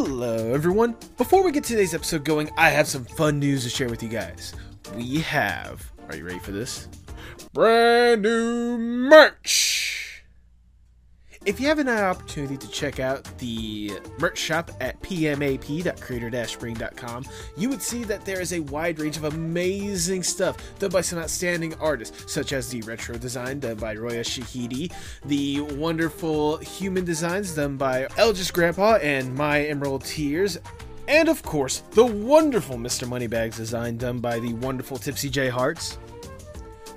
Hello, everyone. Before we get today's episode going, I have some fun news to share with you guys. We have, are you ready for this? Brand new merch! If you haven't had an opportunity to check out the merch shop at pmap.creator-spring.com, you would see that there is a wide range of amazing stuff done by some outstanding artists, such as the retro design done by Roya Shahidi, the wonderful human designs done by Elgis Grandpa and My Emerald Tears, and of course, the wonderful Mr. Moneybags design done by the wonderful Tipsy J Hearts.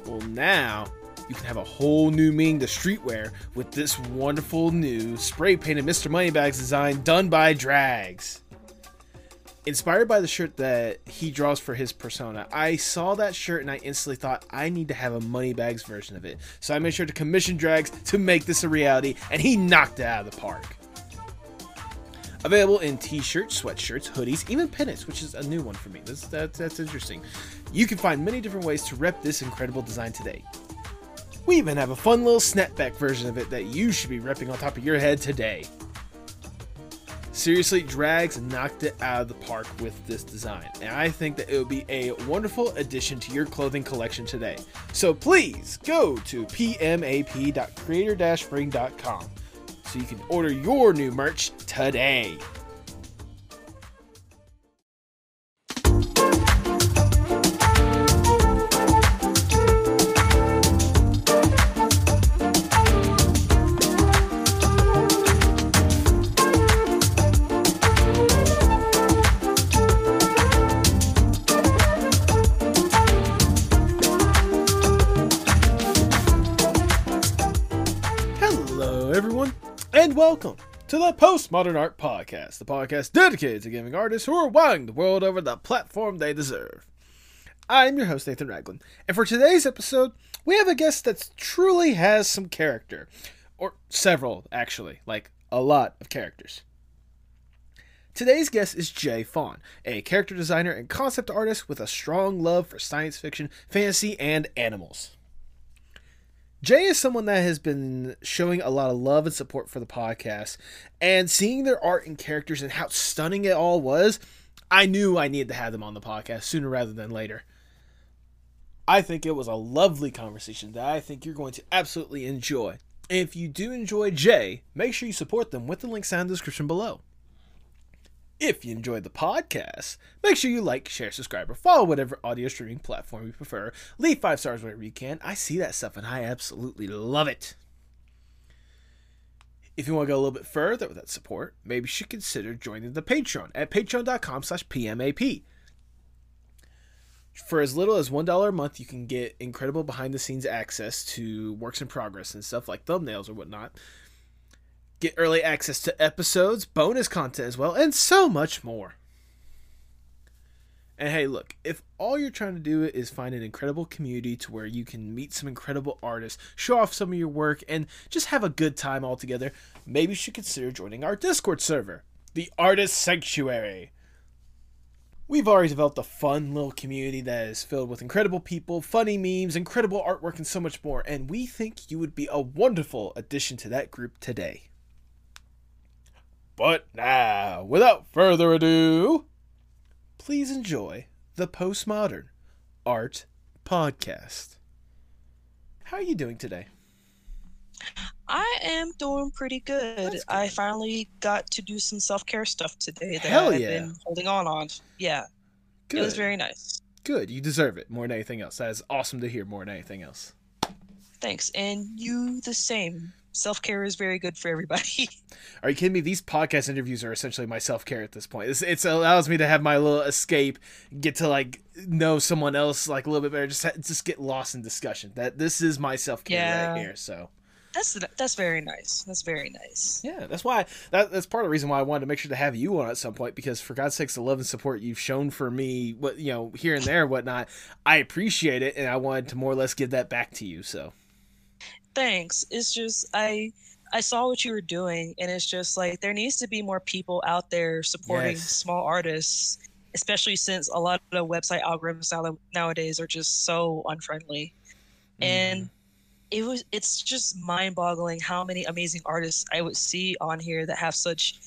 Well, now you can have a whole new meaning to streetwear with this wonderful new spray painted Mr. Moneybags design done by Drags. Inspired by the shirt that he draws for his persona, I saw that shirt and I instantly thought I need to have a Moneybags version of it. So I made sure to commission Drags to make this a reality, and he knocked it out of the park. Available in t-shirts, sweatshirts, hoodies, even pennants, which is a new one for me. That's, that's, that's interesting. You can find many different ways to rep this incredible design today. We even have a fun little snapback version of it that you should be repping on top of your head today. Seriously, Drags knocked it out of the park with this design, and I think that it would be a wonderful addition to your clothing collection today. So please go to pmap.creator-spring.com so you can order your new merch today. And welcome to the Postmodern Art Podcast, the podcast dedicated to giving artists who are wowing the world over the platform they deserve. I'm your host, Nathan Ragland, and for today's episode, we have a guest that truly has some character. Or several, actually, like a lot of characters. Today's guest is Jay Fawn, a character designer and concept artist with a strong love for science fiction, fantasy, and animals. Jay is someone that has been showing a lot of love and support for the podcast, and seeing their art and characters and how stunning it all was, I knew I needed to have them on the podcast sooner rather than later. I think it was a lovely conversation that I think you're going to absolutely enjoy. And if you do enjoy Jay, make sure you support them with the links down in the description below. If you enjoyed the podcast, make sure you like, share, subscribe, or follow whatever audio streaming platform you prefer. Leave five stars wherever you can. I see that stuff and I absolutely love it. If you want to go a little bit further with that support, maybe you should consider joining the Patreon at patreon.com slash PMAP. For as little as $1 a month, you can get incredible behind the scenes access to works in progress and stuff like thumbnails or whatnot get early access to episodes, bonus content as well, and so much more. And hey, look, if all you're trying to do is find an incredible community to where you can meet some incredible artists, show off some of your work, and just have a good time all together, maybe you should consider joining our Discord server, the Artist Sanctuary. We've already developed a fun little community that is filled with incredible people, funny memes, incredible artwork, and so much more, and we think you would be a wonderful addition to that group today. But now, without further ado, please enjoy the Postmodern Art Podcast. How are you doing today? I am doing pretty good. good. I finally got to do some self care stuff today that Hell I've yeah. been holding on on. Yeah, Good. it was very nice. Good. You deserve it more than anything else. That is awesome to hear more than anything else. Thanks, and you the same. Self care is very good for everybody. Are you kidding me? These podcast interviews are essentially my self care at this point. It's, it's allows me to have my little escape, get to like know someone else like a little bit better, just just get lost in discussion. That this is my self care Yeah. right here. So that's that's very nice. That's very nice. yeah, that's why that, that's part of the reason why I wanted to make sure to have you on at some point because for God's sakes, the love and support you've shown for me, what you know here and there, and whatnot, I appreciate it, and I wanted to more or less give that back to you. So Thanks. It's just I I saw what you were doing, and it's just like there needs to be more people out there supporting Yes. small artists, especially since a lot of the website algorithms nowadays are just so unfriendly. And mm-hmm. it was it's just mind-boggling how many amazing artists I would see on here that have such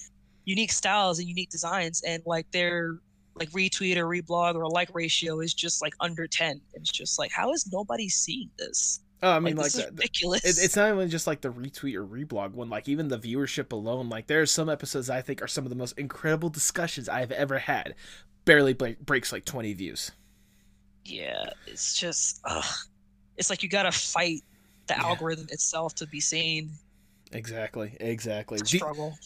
unique styles and unique designs, and like their like retweet or reblog or like ratio is just like under 10 it's just like how is nobody seeing this Oh, I mean, like, like, this is that- ridiculous it, it's not even just like the retweet or reblog one. Like even the viewership alone. Like there are some episodes I think are some of the most incredible discussions I've ever had. Barely break, breaks like twenty views. yeah it's just ugh. it's like you gotta fight the Yeah. algorithm itself to be seen Exactly, exactly. Do,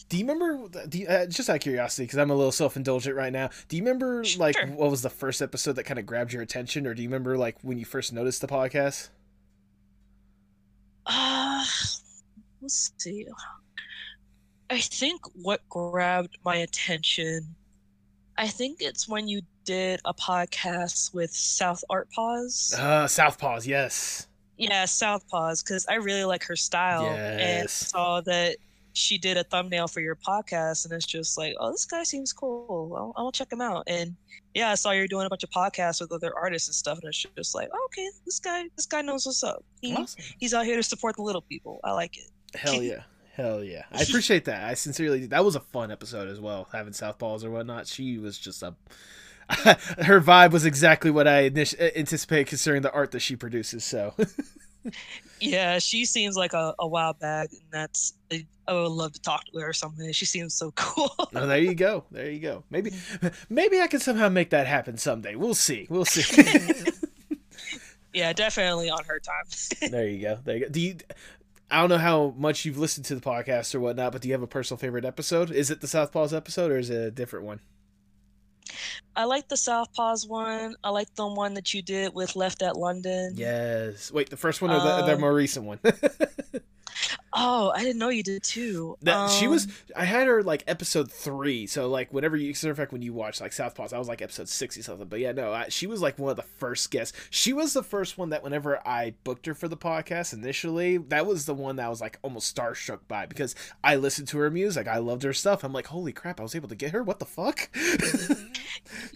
do you remember? Do you, uh, just out of curiosity, because I'm a little self indulgent right now. Do you remember like what was the first episode that kind of grabbed your attention, or do you remember like when you first noticed the podcast? Uh let's see. I think what grabbed my attention i think it's when you did a podcast with south art pause Uh, Southpaws, yes. Yeah, South Southpaws, because I really like her style and saw that she did a thumbnail for your podcast, and it's just like, oh, this guy seems cool. I'll, I'll check him out. And yeah, I saw you're doing a bunch of podcasts with other artists and stuff, and it's just like, oh, okay, this guy, this guy knows what's up. He, Awesome. He's out here to support the little people. I like it. Hell yeah. Hell yeah. I appreciate that. I sincerely that was a fun episode as well, having Southpaws or whatnot. She was just a her vibe was exactly what I init- uh, anticipated considering the art that she produces, so Yeah, she seems like a, a wild bag, and that's I, I would love to talk to her or something. She seems so cool. oh, there you go. There you go. Maybe mm-hmm. maybe I can somehow make that happen someday. We'll see. We'll see. yeah, definitely on her time. there you go. There you go. Do you I don't know how much you've listened to the podcast or whatnot, but do you have a personal favorite episode? Is it the Southpaws episode or is it a different one? I like the Southpaws one. I like the one that you did with Left at London. Yes. Wait, the first one or the, the Um, more recent one? Oh, I didn't know you did too. That she was Um, I had her like episode three, so like whenever you matter of fact when you watch like Southpaws, I was like episode sixty something. But yeah, no, I, she was like one of the first guests. She was the first one that whenever I booked her for the podcast initially, that was the one that I was like almost starstruck by because I listened to her music, I loved her stuff. I'm like, holy crap, I was able to get her. What the fuck?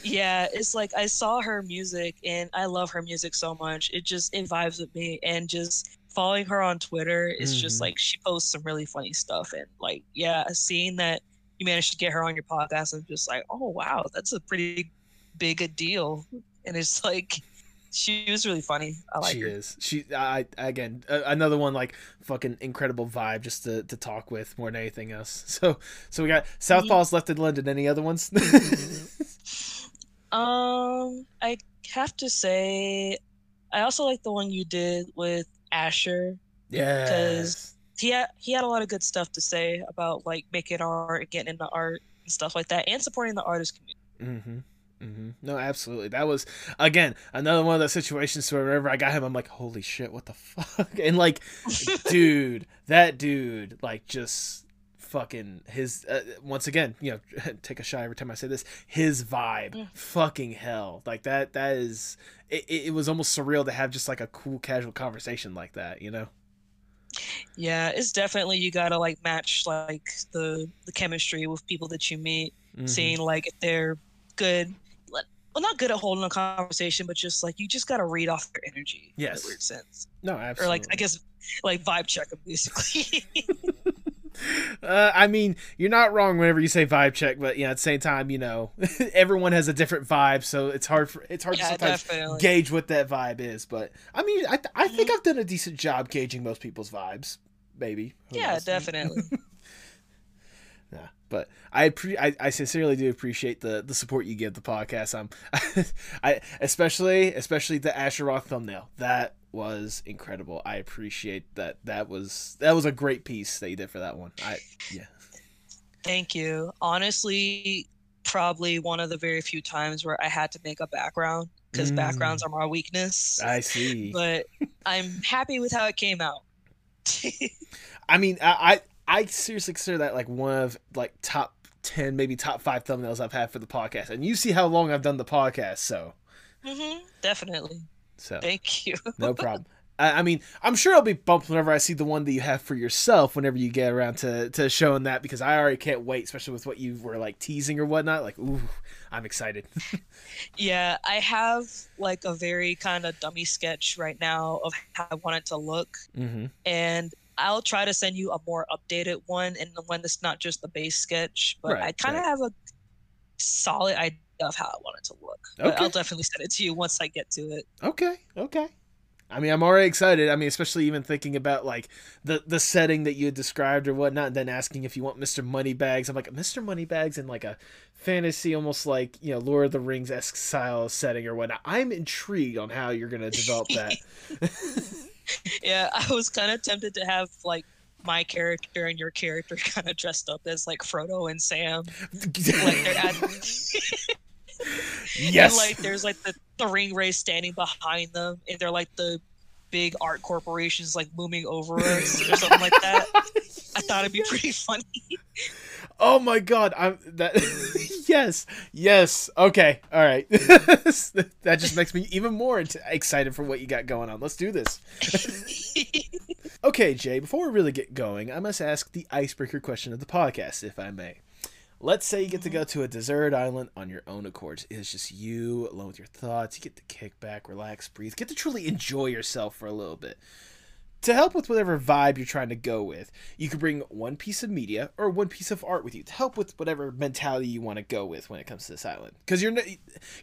Yeah, it's like I saw her music and I love her music so much. It just it vibes with me and just following her on Twitter is Mhm. just like she posts some really funny stuff and like yeah, seeing that you managed to get her on your podcast I'm just like, "Oh wow, that's a pretty big a deal." And it's like she was really funny. I like she her. is. She I again another one like fucking incredible vibe just to, to talk with more than anything else. So so we got Southpaws Left at London. Any other ones? Um, I have to say, I also like the one you did with Asher. yes. He had he had a lot of good stuff to say about like making art, and getting into art and stuff like that, and supporting the artist community. Mm-hmm. Mm-hmm. No, absolutely. That was again another one of those situations where whenever I got him, I'm like, holy shit, what the fuck? And like, dude, that dude, like, just fucking his. Uh, once again, you know, take a shot every time I say this. His vibe, Mm. fucking hell, like that. That is. It, it was almost surreal to have just like a cool, casual conversation like that. You know. Yeah, it's definitely you gotta like match like the the chemistry with people that you meet, Mhm. seeing like if they're good. Well, not good at holding a conversation, but just like you just gotta read off their energy. in a Yes. weird sense. No, absolutely. Or like I guess like vibe check them basically. Uh, I mean, you're not wrong whenever you say vibe check, but yeah, at the same time, you know, everyone has a different vibe, so it's hard for it's hard to sometimes definitely. gauge what that vibe is. But I mean, I I think I've done a decent job gauging most people's vibes. Maybe. Who Yeah, knows? definitely. Yeah, but I, appre- I I sincerely do appreciate the the support you give the podcast. I'm I especially especially the Asher Roth thumbnail that was incredible. I appreciate that. That was that was a great piece that you did for that one. I yeah. Thank you. Honestly, probably one of the very few times where I had to make a background because Mm. backgrounds are my weakness. I see. But I'm happy with how it came out. I mean, I, I I seriously consider that like one of like top ten, maybe top five thumbnails I've had for the podcast. And you see how long I've done the podcast, so hmm definitely. So Thank you. no problem. I, I mean, I'm sure I'll be bumped whenever I see the one that you have for yourself. Whenever you get around to to showing that, because I already can't wait, especially with what you were like teasing or whatnot. Like, ooh, I'm excited. Yeah, I have like a very kind of dummy sketch right now of how I want it to look. mm-hmm. And I'll try to send you a more updated one and the one that's not just the base sketch, but Right, I kind of right. have a solid idea of how I want it to look. But Okay. I'll definitely send it to you once I get to it. Okay, okay. I mean, I'm already excited. I mean, especially even thinking about like the the setting that you had described or whatnot, and then asking if you want Mr. Moneybags. I'm like Mr. Moneybags in like a fantasy, almost like you know Lord of the Rings esque style setting or whatnot. I'm intrigued on how you're gonna develop that. Yeah, I was kind of tempted to have like my character and your character kind of dressed up as like Frodo and Sam. Like they're at yes. and like there's like the, the Ringwraiths standing behind them and they're like the big art corporations like looming over us or something like that. I thought it'd be pretty funny. Oh my god, I'm that yes, yes. Okay, all right. that just makes me even more excited for what you got going on. Let's do this. Okay, Jay, before we really get going, I must ask the icebreaker question of the podcast, if I may. Let's say you get to mm-hmm. go to a desert island on your own accord. It's just you alone with your thoughts. You get to kick back, relax, breathe, get to truly enjoy yourself for a little bit. To help with whatever vibe you're trying to go with, you can bring one piece of media or one piece of art with you to help with whatever mentality you want to go with when it comes to this island. Because you're not,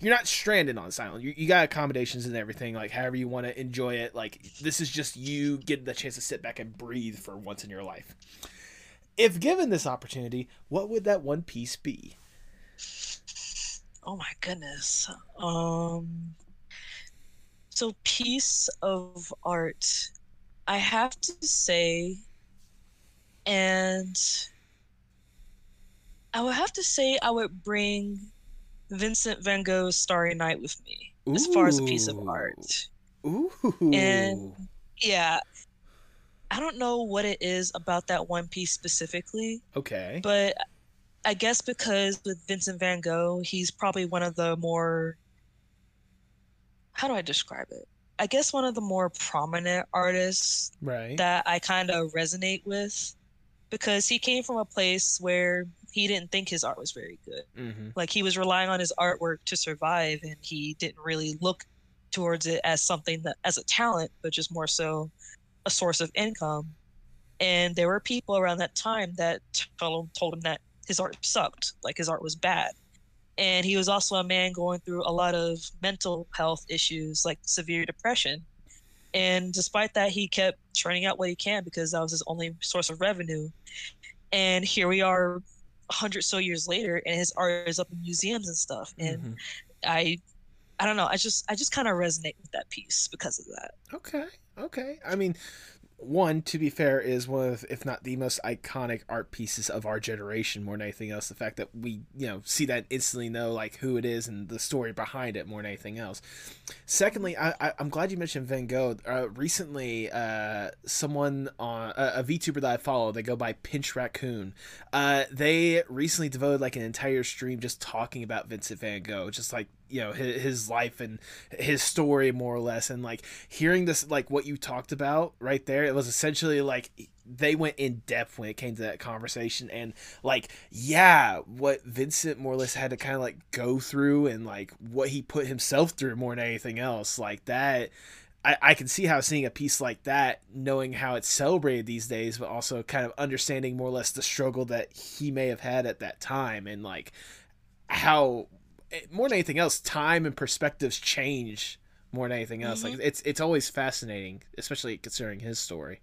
you're not stranded on this island. You, you got accommodations and everything, like however you want to enjoy it. Like this is just you getting the chance to sit back and breathe for once in your life. If given this opportunity, what would that one piece be? oh my goodness. Um so piece of art I have to say and I would have to say I would bring Vincent Van Gogh's Starry Night with me as far as a piece of art. Ooh. And- Yeah. I don't know what it is about that one piece specifically, okay. but I guess because with Vincent Van Gogh, he's probably one of the more how do I describe it? I guess one of the more prominent artists Right. that I kind of resonate with because he came from a place where he didn't think his art was very good. mm-hmm. Like he was relying on his artwork to survive and he didn't really look towards it as something that as a talent, but just more so a source of income. And there were people around that time that told him, told him that his art sucked, like his art was bad. And he was also a man going through a lot of mental health issues, like severe depression. And despite that, he kept churning out what he can because that was his only source of revenue. And here we are, a hundred so years later, and his art is up in museums and stuff. And Mhm. I, I don't know. I just, I just kind of resonate with that piece because of that. Okay. Okay. I mean, one to be fair is one of, if not the most iconic art pieces of our generation. More than anything else, the fact that we you know see that instantly know like who it is and the story behind it more than anything else. Secondly, I, I I'm glad you mentioned Van Gogh. Uh, recently, uh, someone on a, a VTuber that I follow, they go by Pinch Raccoon. Uh, they recently devoted like an entire stream just talking about Vincent Van Gogh, just like you know his, his life and his story more or less. And like hearing this like what you talked about right there it was essentially like they went in depth when it came to that conversation. And like yeah what vincent more or less had to kind of like go through and like what he put himself through more than anything else like that I, I can see how seeing a piece like that, knowing how it's celebrated these days, but also kind of understanding more or less the struggle that he may have had at that time, and like how more than anything else, time and perspectives change more than anything else. Like it's it's always fascinating, especially considering his story.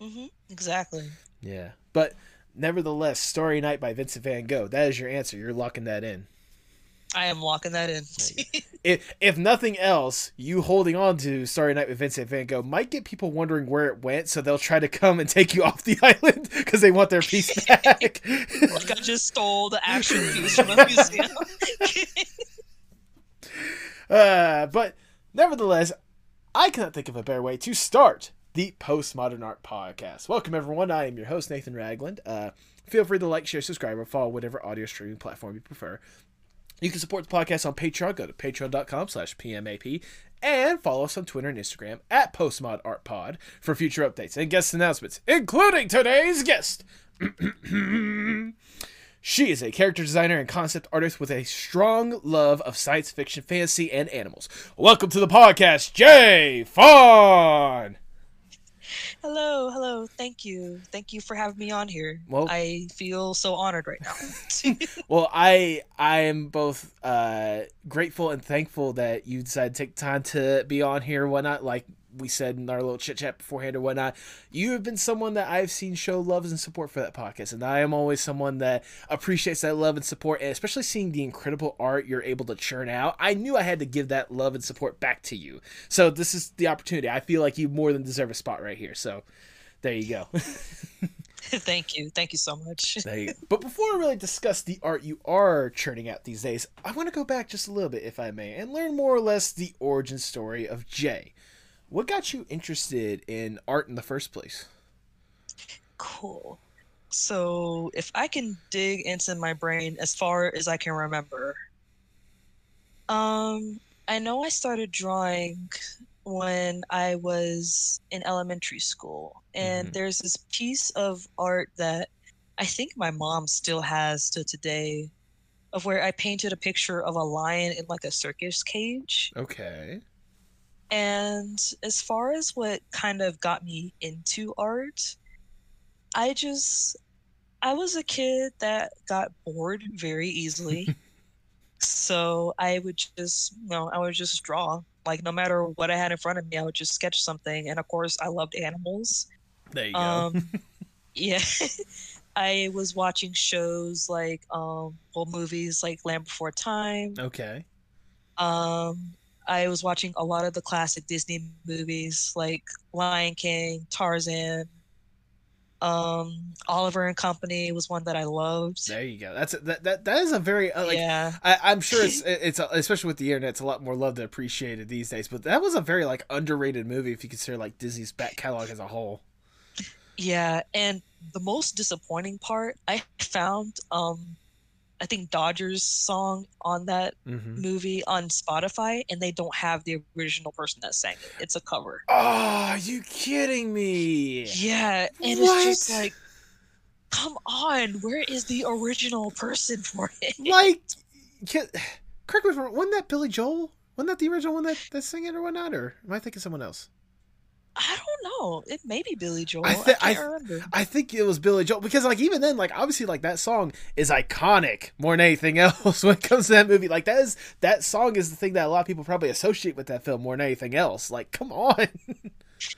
hmm Exactly. Yeah, but nevertheless, Starry Night by Vincent Van Gogh. That is your answer. You're locking that in. I am locking that in. If if nothing else, you holding on to Starry Night with Vincent Van Gogh might get people wondering where it went, so they'll try to come and take you off the island because they want their piece back. like I just stole the actual piece from a museum. Uh, but nevertheless, I cannot think of a better way to start the Postmodern Art Podcast. Welcome, everyone. I am your host, Nathan Ragland. Uh, feel free to like, share, subscribe, or follow whatever audio streaming platform you prefer. You can support the podcast on Patreon. Go to patreon.com slash PMAP and follow us on Twitter and Instagram at PostmodArtPod for future updates and guest announcements, including today's guest. She is a character designer and concept artist with a strong love of science fiction, fantasy, and animals. Welcome to the podcast, Jay Fawn. Hello, hello. Thank you. Thank you for having me on here. Well- I feel so honored right now. Well, I I am both uh, grateful and thankful that you decided to take time to be on here. and Whatnot, like we said in our little chit chat beforehand or whatnot. You have been someone that I've seen show love and support for that podcast, and I am always someone that appreciates that love and support, and especially seeing the incredible art you're able to churn out. I knew I had to give that love and support back to you. So this is the opportunity. I feel like you more than deserve a spot right here. So there you go. Thank you. Thank you so much. There you go. But before I really discuss the art you are churning out these days, I want to go back just a little bit, if I may, and learn more or less the origin story of Jay. What got you interested in art in the first place? Cool. So, if I can dig into my brain as far as I can remember, um, I know I started drawing when I was in elementary school, and Mhm. there's this piece of art that I think my mom still has to today, of where I painted a picture of a lion in like a circus cage. Okay. And as far as what kind of got me into art, I just I was a kid that got bored very easily. so I would just, you know, I would just draw. Like no matter what I had in front of me, I would just sketch something. And of course, I loved animals. There you go. Um, yeah. I was watching shows like um well movies like Land Before Time. okay. Um, I was watching a lot of the classic Disney movies like Lion King, Tarzan. Um, Oliver and Company was one that I loved. There you go. That's that. That, that is a very uh, like. yeah, I, I'm sure it's it's uh, especially with the internet, it's a lot more loved and appreciated these days. But that was a very like underrated movie if you consider like Disney's back catalog as a whole. yeah. And the most disappointing part, I found um, I think Dodgers song on that Mm-hmm. movie on Spotify, and they don't have the original person that sang it. It's a cover. Oh, are you kidding me? Yeah, and What? it's just like, come on, where is the original person for it? like, can, correct me if I'm wrong, wasn't that Billy Joel? Wasn't that the original one that that sang it or whatnot? Or am I thinking someone else? I don't know. It may be Billy Joel. I I, can't I- remember. I think it was Billy Joel because like even then, like obviously like that song is iconic more than anything else when it comes to that movie. Like that is that song is the thing that a lot of people probably associate with that film more than anything else. Like, come on.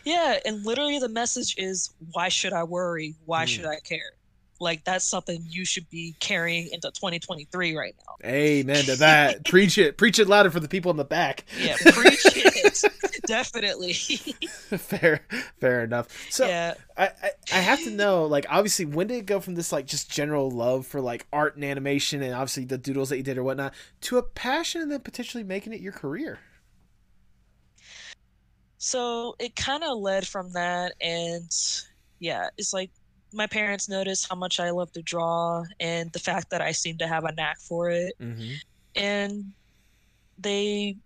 Yeah, and literally the message is, why should I worry? Why Hmm. should I care? Like that's something you should be carrying into 2023 right now. Amen to that. preach it. Preach it louder for the people in the back. Yeah, preach it. Definitely. fair, fair enough. So yeah. I, I I have to know, like, obviously, when did it go from this like just general love for like art and animation, and obviously the doodles that you did or whatnot, to a passion and then potentially making it your career? So it kind of led from that, and yeah, it's like my parents noticed how much I love to draw and the fact that I seem to have a knack for it. Mm-hmm. and they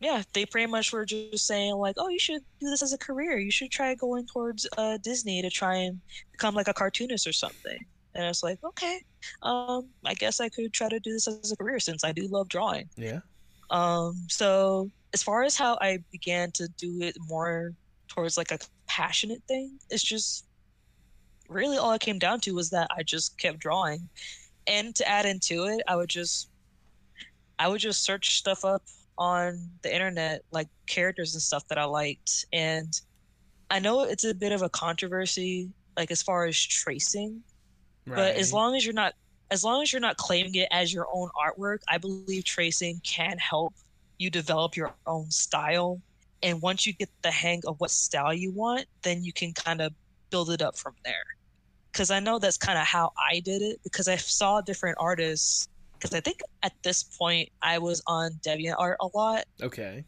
yeah they pretty much were just saying like oh you should do this as a career you should try going towards uh disney to try and become like a cartoonist or something and I was like okay um i guess i could try to do this as a career since i do love drawing Yeah. um so as far as how i began to do it more towards like a passionate thing it's just really all it came down to was that i just kept drawing and to add into it i would just I would just search stuff up on the internet, like characters and stuff that I liked. And I know it's a bit of a controversy, like as far as tracing, but as long as you're not as long as you're not claiming it as your own artwork, I believe tracing can help you develop your own style. And once you get the hang of what style you want, then you can kind of build it up from there. Because I know that's kind of how I did it because I saw different artists. Because I think at this point I was on DeviantArt a lot. okay.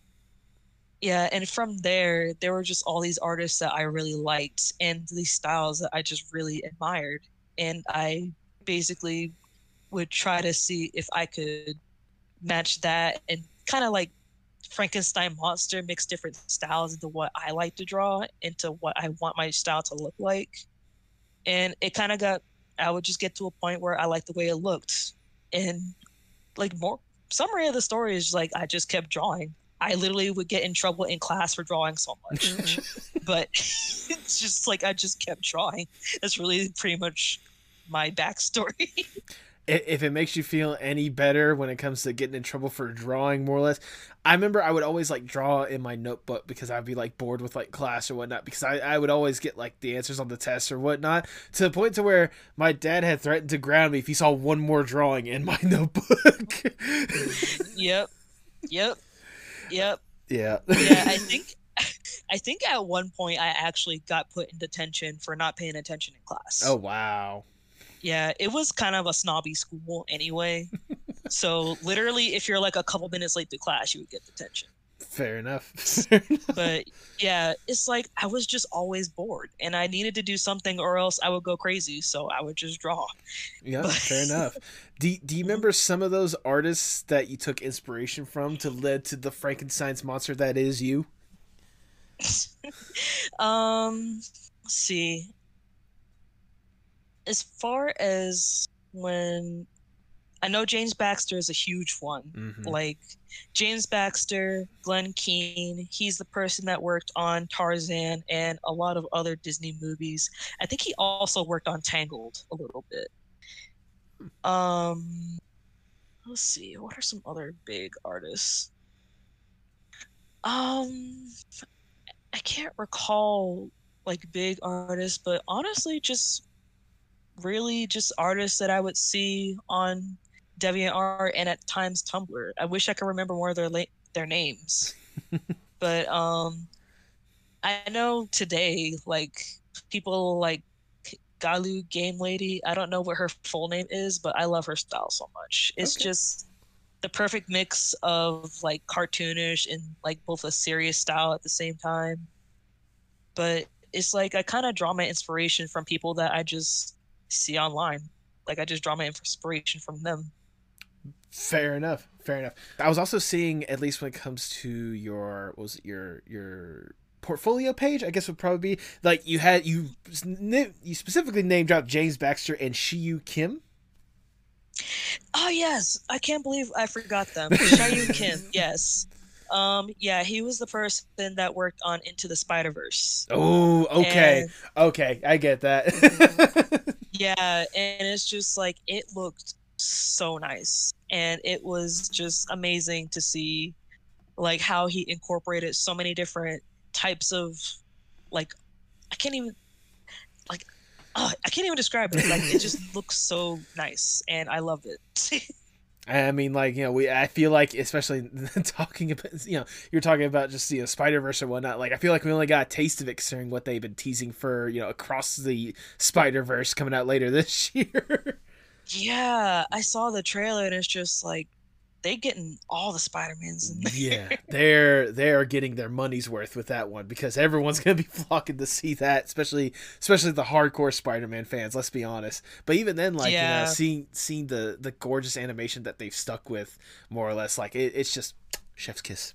Yeah, and from there, there were just all these artists that I really liked and these styles that I just really admired. And I basically would try to see if I could match that and kind of like Frankenstein monster mix different styles into what I like to draw into what I want my style to look like. And it kind of got I would just get to a point where I liked the way it looked. And like more summary of the story is like I just kept drawing I literally would get in trouble in class for drawing so much. Mm-hmm. but it's just like I just kept drawing. That's really pretty much my backstory. If it makes you feel any better when it comes to getting in trouble for drawing more or less i remember i would always like draw in my notebook because i'd be like bored with like class or whatnot because i, I would always get like the answers on the test or whatnot to the point to where my dad had threatened to ground me if he saw one more drawing in my notebook yep. Yep. Yep. yeah Yeah, I think I think at one point I actually got put in detention for not paying attention in class. oh wow Yeah, it was kind of a snobby school anyway. so literally if you're like a couple minutes late to class, you would get detention. fair enough But yeah, it's like I was just always bored and I needed to do something or else I would go crazy, so I would just draw. yeah fair enough do, do you remember some of those artists that you took inspiration from to lead to the frankenstein's monster that is you um let's see as far as when i know james baxter is a huge one. Mhm. like james baxter glen keane he's the person that worked on tarzan and a lot of other disney movies. I think he also worked on tangled a little bit. Um let's see what are some other big artists? Um I can't recall like big artists, but honestly, just really just artists that I would see on DeviantArt and at times Tumblr. I wish I could remember more of their la- their names, but um, I know today like people like Galu Game Lady. I don't know what her full name is, but I love her style so much. It's Okay. just the perfect mix of like cartoonish and like both a serious style at the same time. But it's like I kind of draw my inspiration from people that I just see online. Like I just draw my inspiration from them. Fair enough. Fair enough. I was also seeing, at least when it comes to your, what was it your your portfolio page? I guess would probably be like you had you you specifically name dropped James Baxter and Shiyoon Kim. Oh yes, I can't believe I forgot them. Shiyoon Kim, yes. Um, yeah, he was the person that worked on Into the Spider Verse. Oh, okay, okay, I get that. Yeah, and it's just like it looked so nice, and it was just amazing to see, like how he incorporated so many different types of, like, I can't even, like, uh, I can't even describe it. Like it just looks so nice, and I love it. I mean, like you know, we. I feel like, especially talking about, you know, you're talking about just you know Spider Verse or whatnot. Like, I feel like we only got a taste of it considering what they've been teasing for you know across the Spider Verse coming out later this year. yeah, I saw the trailer, and it's just like they getting all the Spider Mans in there. yeah, they're they're getting their money's worth with that one because everyone's gonna be flocking to see that, especially especially the hardcore Spider-Man fans. Let's be honest. But even then, like you know, seeing seeing the the gorgeous animation that they've stuck with, more or less, like it, it's just chef's kiss.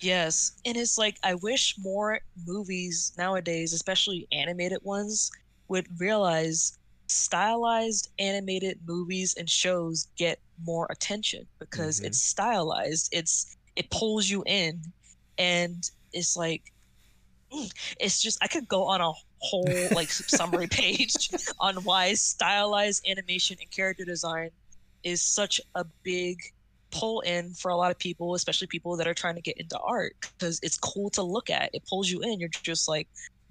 Yes, and it's like I wish more movies nowadays, especially animated ones, would realize stylized animated movies and shows get more attention because Mhm. it's stylized. It's it pulls you in and it's like it's just I could go on a whole like summary page on why stylized animation and character design is such a big pull in for a lot of people, especially people that are trying to get into art because it's cool to look at. It pulls you in. You're just like,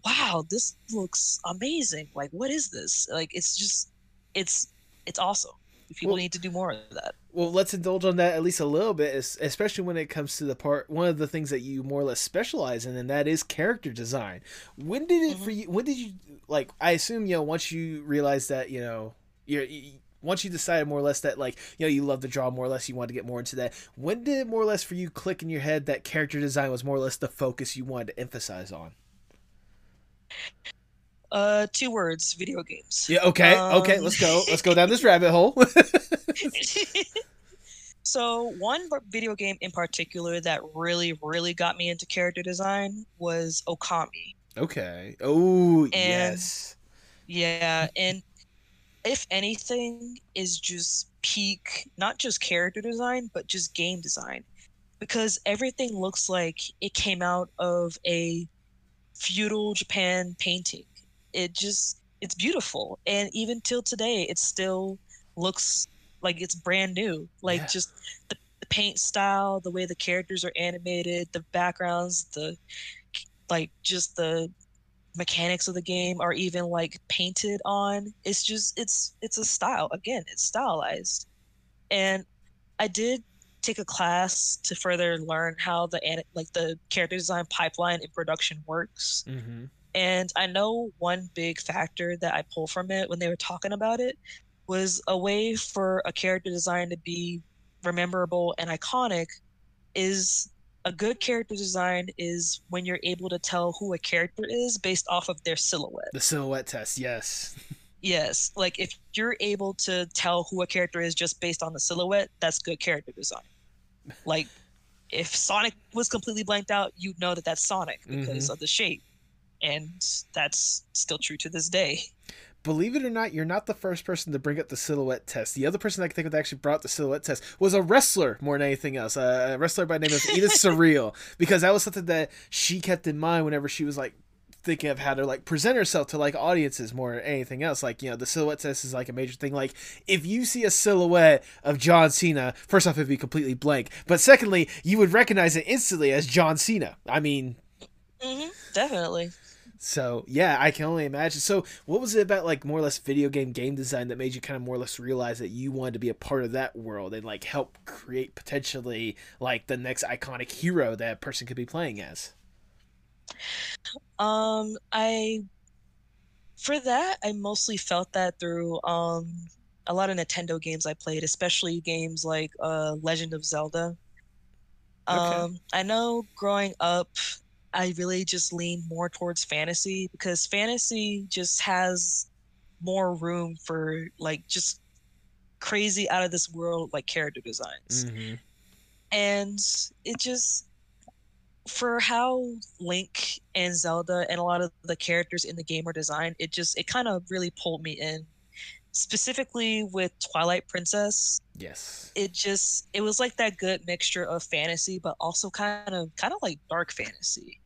wow, this looks amazing. Like, what is this? Like, it's just, it's, it's awesome. People Well- need to do more of that. well, let's indulge on that at least a little bit, especially when it comes to the part one of the things that you more or less specialize in, and that is character design. When did it for mm-hmm. you? When did you like? I assume you know once you realized that you know you're. You, once you decided more or less that like you know you love to draw more or less you want to get more into that when did it more or less for you click in your head that character design was more or less the focus you wanted to emphasize on Uh, two words: video games. yeah okay okay Um, let's go let's go down this rabbit hole so one video game in particular that really, really got me into character design was Okami. okay oh yes Yeah, and if anything, is just peak not just character design, but just game design. because everything looks like it came out of a feudal Japan painting. It just it's beautiful, and even till today, it still looks like it's brand new. Like yeah. just the, the paint style, the way the characters are animated, the backgrounds, the like just the mechanics of the game are even like painted on. It's just it's it's a style. Again, it's stylized. And I did take a class to further learn how the like the character design pipeline in production works. Mm-hmm. And I know one big factor that I pull from it when they were talking about it was a way for a character design to be memorable and iconic is a good character design is when you're able to tell who a character is based off of their silhouette. The silhouette test, yes. yes, like if you're able to tell who a character is just based on the silhouette, that's good character design. Like if Sonic was completely blanked out, you'd know that that's Sonic because mm-hmm. of the shape. And that's still true to this day believe it or not, you're not the first person to bring up the silhouette test. The other person I can think of that actually brought the silhouette test was a wrestler more than anything else. A wrestler by the name of Edith Surreal, because that was something that she kept in mind whenever she was like thinking of how to like present herself to like audiences more than anything else. Like, you know, the silhouette test is like a major thing. Like, if you see a silhouette of John Cena, first off, it'd be completely blank. But secondly, you would recognize it instantly as John Cena. I mean, mm-hmm, definitely. So yeah, I can only imagine. So what was it about like more or less video game game design that made you kind of more or less realize that you wanted to be a part of that world and like help create potentially like the next iconic hero that a person could be playing as? Um, I for that I mostly felt that through um a lot of Nintendo games I played, especially games like uh Legend of Zelda. Um, okay. I know growing up I really just lean more towards fantasy because fantasy just has more room for like just crazy out of this world like character designs. Mm-hmm. And it just for how Link and Zelda and a lot of the characters in the game are designed, it just it kind of really pulled me in. Specifically with Twilight Princess. Yes. It just it was like that good mixture of fantasy but also kind of kind of like dark fantasy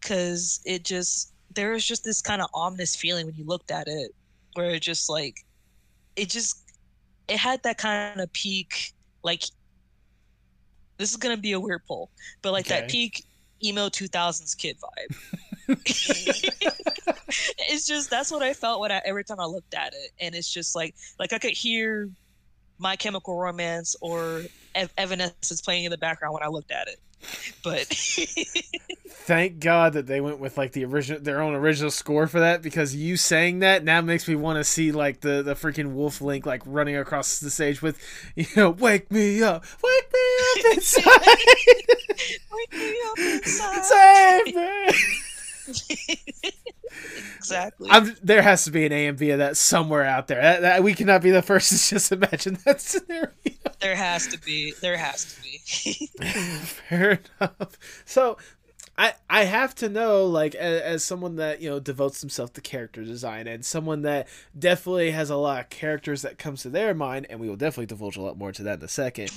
because it just there was just this kind of ominous feeling when you looked at it where it just like it just it had that kind of peak like this is gonna be a weird poll but like okay. that peak emo 2000s kid vibe. It's just that's what i felt when i every time i looked at it. And it's just like like i could hear my chemical romance or Ev- evanescence playing in the background when i looked at it but thank God that they went with like the original their own original score for that because you saying that now makes me want to see like the the freaking Wolf Link like running across the stage with you know wake me up wake me up inside. Wake me up inside. Save me exactly. I'm, there has to be an AMV of that somewhere out there. That, that, we cannot be the first to just imagine that scenario. There has to be. There has to be. Fair enough. So, I I have to know like as, as, someone that you know devotes himself to character design and someone that definitely has a lot of characters that comes to their mind and we will definitely divulge a lot more to that in a second.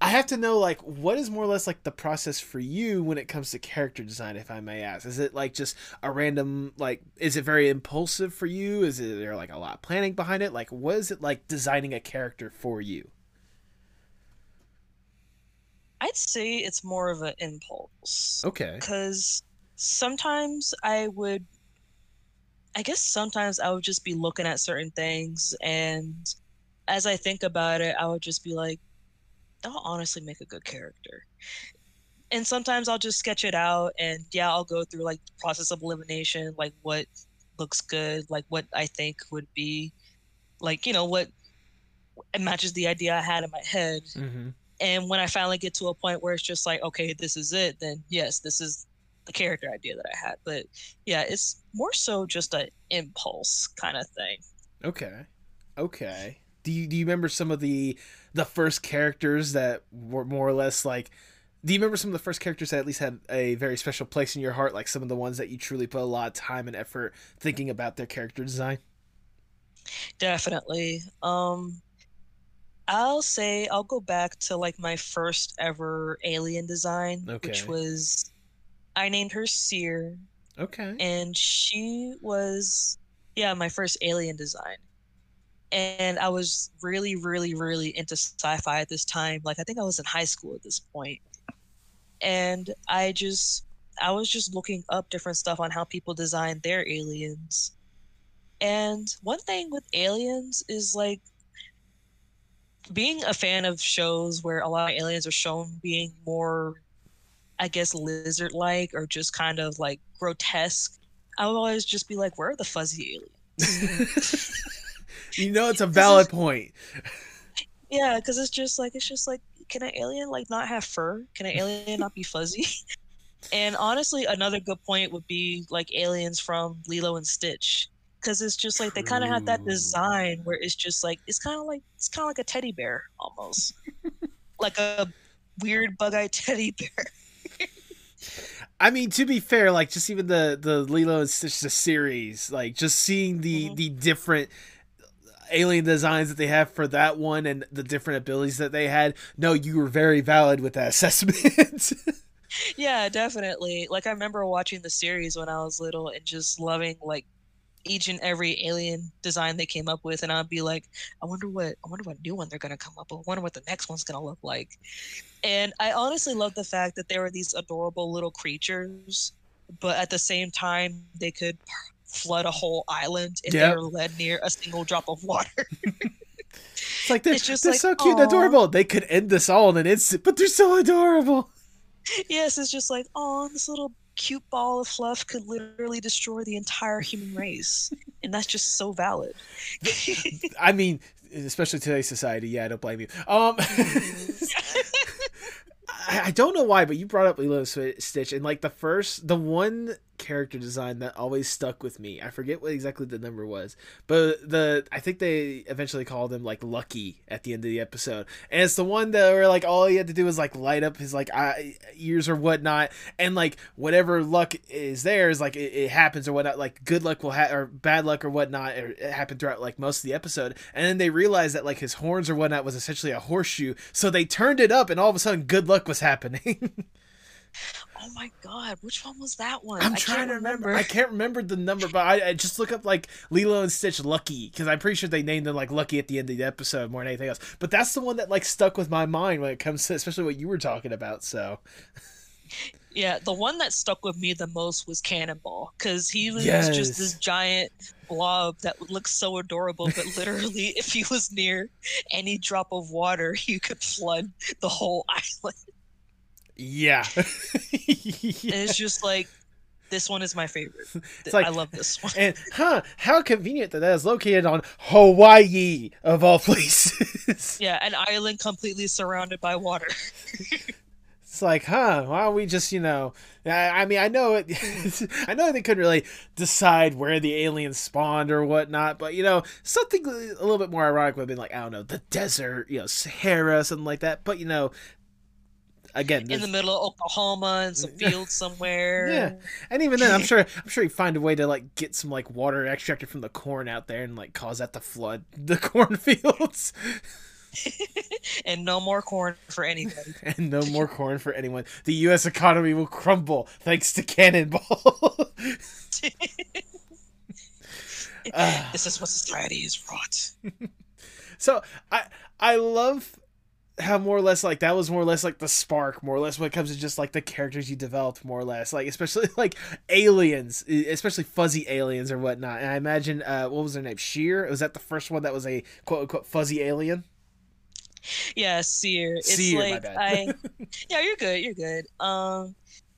I have to know like what is more or less like the process for you when it comes to character design if I may ask. Is it like just a random like is it very impulsive for you? Is there like a lot of planning behind it? Like what is it like designing a character for you? I'd say it's more of an impulse. Okay. Because sometimes I would, I guess sometimes I would just be looking at certain things, and as I think about it, I would just be like, I'll honestly make a good character. And sometimes I'll just sketch it out, and yeah, I'll go through like the process of elimination, like what looks good, like what I think would be, like, you know, what matches the idea I had in my head. Mm-hmm and when I finally get to a point where it's just like, okay, this is it, then yes, this is the character idea that I had. But yeah, it's more so just an impulse kind of thing. Okay. Okay. Do you do you remember some of the the first characters that were more or less like do you remember some of the first characters that at least had a very special place in your heart, like some of the ones that you truly put a lot of time and effort thinking about their character design? Definitely. Um I'll say I'll go back to like my first ever alien design, Okay. which was I named her Seer, Okay. and she was yeah my first alien design. And I was really, really, really into sci-fi at this time. Like I think I was in high school at this point, and I just I was just looking up different stuff on how people design their aliens. And one thing with aliens is like being a fan of shows where a lot of aliens are shown being more, I guess, lizard like or just kind of like grotesque. I would always just be like, where are the fuzzy aliens? you know, it's a valid point. Yeah, because it's just like, it's just like, can an alien like not have fur? Can an alien not be fuzzy? And honestly, another good point would be like aliens from Lilo and Stitch. Because it's just like they kind of have that design where it's just like it's kind of like it's kind of like a teddy bear almost, like a weird bug-eyed teddy bear. I mean, to be fair, like just even the the Lilo and Stitch the series, like just seeing the Mhm. the different alien designs that they have for that one and the different abilities that they had. No, you were very valid with that assessment. Yeah, definitely. Like I remember watching the series when I was little and just loving like each and every alien design they came up with, and I'd be like, I wonder what I wonder what new one they're gonna come up with. I wonder what the next one's gonna look like. And I honestly love the fact that there were these adorable little creatures, but at the same time they could flood a whole island if Yep. they were led near a single drop of water. it's like they're, It's just they're like, so cute and adorable. They could end this all in an instant, but they're so adorable. yes, it's just like, oh, this little cute ball of fluff could literally destroy the entire human race. and that's just so valid. I mean, especially today's society. Yeah, I don't blame you. Um, I, I don't know why, but you brought up Lilo Stitch, and like the first, the one character design that always stuck with me. I forget what exactly the number was, but the I think they eventually called him like Lucky at the end of the episode, and it's the one that where like all he had to do was like light up his like eye, ears or whatnot, and like whatever luck is there is like it, it happens or whatnot. Like good luck will have or bad luck or whatnot or it happened throughout like most of the episode, and then they realized that like his horns or whatnot was essentially a horseshoe, so they turned it up, and all of a sudden good luck was happening. oh my god, which one was that one? I'm I trying to remember. I can't remember the number, but I, I just look up like Lilo and Stitch Lucky because I'm pretty sure they named them like Lucky at the end of the episode more than anything else. But that's the one that like stuck with my mind when it comes to especially what you were talking about. So Yeah, the one that stuck with me the most was Cannonball because he was just this giant blob that would look so adorable, but literally, if he was near any drop of water, you could flood the whole island. yeah, And it's just like, this one is my favorite. It's like- I love this one. and huh, how convenient that that is located on Hawaii of all places. Yeah, an island completely surrounded by water. It's like, huh? Why don't we just, you know? I, I mean, I know it. I know they couldn't really decide where the aliens spawned or whatnot, but you know, something a little bit more ironic would have been like, I don't know, the desert, you know, Sahara, something like that. But you know, again, in the middle of Oklahoma in some fields somewhere. Yeah. and even then, I'm sure, I'm sure you find a way to like get some like water extracted from the corn out there and like cause that to flood the cornfields, and no more corn for anybody. and no more corn for anyone. The U.S. economy will crumble thanks to Cannonball. Ah. this is what society is wrought. So I I love how more or less like that was more or less like the spark, more or less when it comes to just like the characters you developed, more or less like especially like aliens, especially fuzzy aliens or whatnot. And I imagine uh, what was her name, Sheer? Was that the first one that was a quote unquote fuzzy alien? Yeah, seer. It's Seer, my like bad. I Yeah, you're good, you're good. Um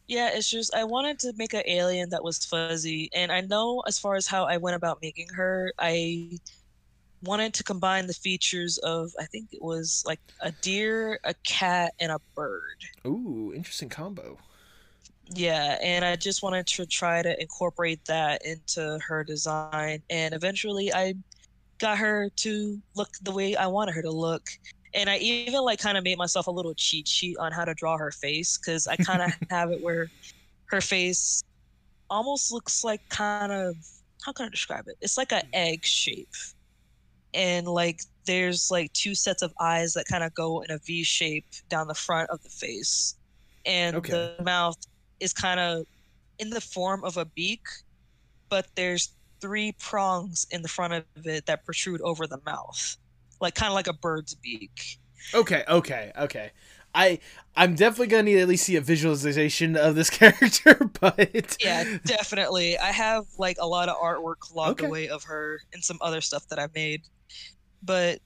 yeah, it's just I wanted to make an alien that was fuzzy and I know as far as how I went about making her, I wanted to combine the features of I think it was like a deer, a cat, and a bird. Ooh, interesting combo. Yeah, and I just wanted to try to incorporate that into her design. And eventually I got her to look the way I wanted her to look. And I even like kind of made myself a little cheat sheet on how to draw her face because I kind of have it where her face almost looks like kind of how can I describe it? It's like an egg shape. And like there's like two sets of eyes that kind of go in a V shape down the front of the face, and Okay. the mouth is kind of in the form of a beak, but there's three prongs in the front of it that protrude over the mouth, like kind of like a bird's beak. Okay, okay, okay. I I'm definitely gonna need at least see a visualization of this character, but Yeah, definitely. I have like a lot of artwork logged Okay. away of her and some other stuff that I've made. But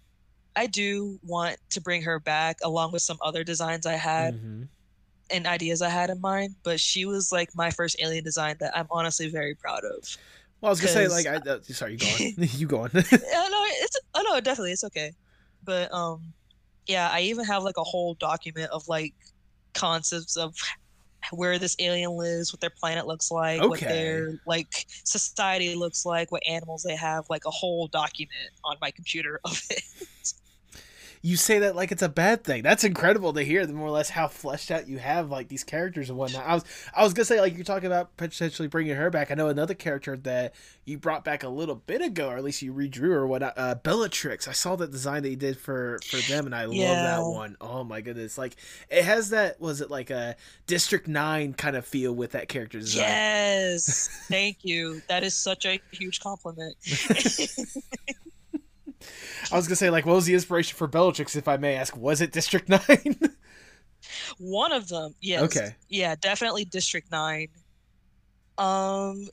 I do want to bring her back along with some other designs I had Mhm. and ideas I had in mind. But she was like my first alien design that I'm honestly very proud of. Well, I was gonna say like I uh, sorry, you go on. you go on. No, it's oh no, definitely it's okay. But um, yeah, I even have like a whole document of like concepts of where this alien lives, what their planet looks like, what their like society looks like, what animals they have, like a whole document on my computer of it. You say that like it's a bad thing. That's incredible to hear. The more or less how fleshed out you have like these characters and whatnot. I was I was gonna say like you're talking about potentially bringing her back. I know another character that you brought back a little bit ago, or at least you redrew or whatnot. Uh, Bellatrix. I saw that design that you did for for them, and I love that one. Oh my goodness! Like it has that was it like a District Nine kind of feel with that character design. Yes, thank you. That is such a huge compliment. I was gonna say like what was the inspiration for Bellatrix, if I may ask? Was it District Nine? One of them, yes. Okay. Yeah, definitely District 9. Um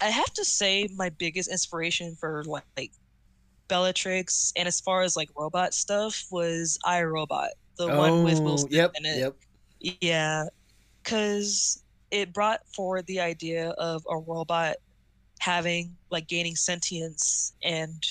I have to say my biggest inspiration for like Bellatrix and as far as like robot stuff was I, Robot, the one with Will Oh, Smith yep, in it. Yep. Yeah, cuz it brought forward the idea of a robot having like gaining sentience and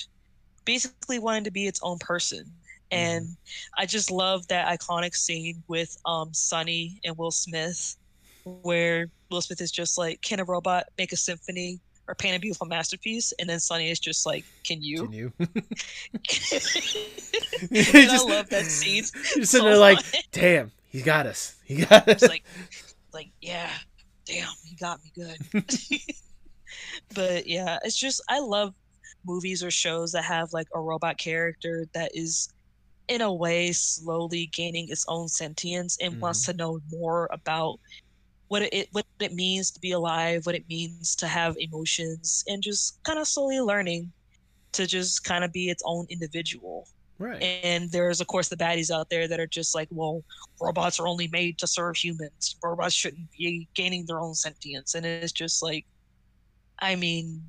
basically wanting to be its own person. And I just love that iconic scene with um Sonny and Will Smith where Will Smith is just like, Can a robot make a symphony or paint a beautiful masterpiece? And then Sonny is just like, Can you? Can you? and I love that scene. You're so sitting there like, damn, he got us. He got us. It's like, like, yeah, damn, he got me good. but yeah, it's just I love movies or shows that have like a robot character that is in a way slowly gaining its own sentience and wants mm-hmm. to know more about what it what it means to be alive, what it means to have emotions, and just kind of slowly learning to just kind of be its own individual. right. And there's, of course, the baddies out there that are just like, well, robots are only made to serve humans. Robots shouldn't be gaining their own sentience. And it's just like, I mean,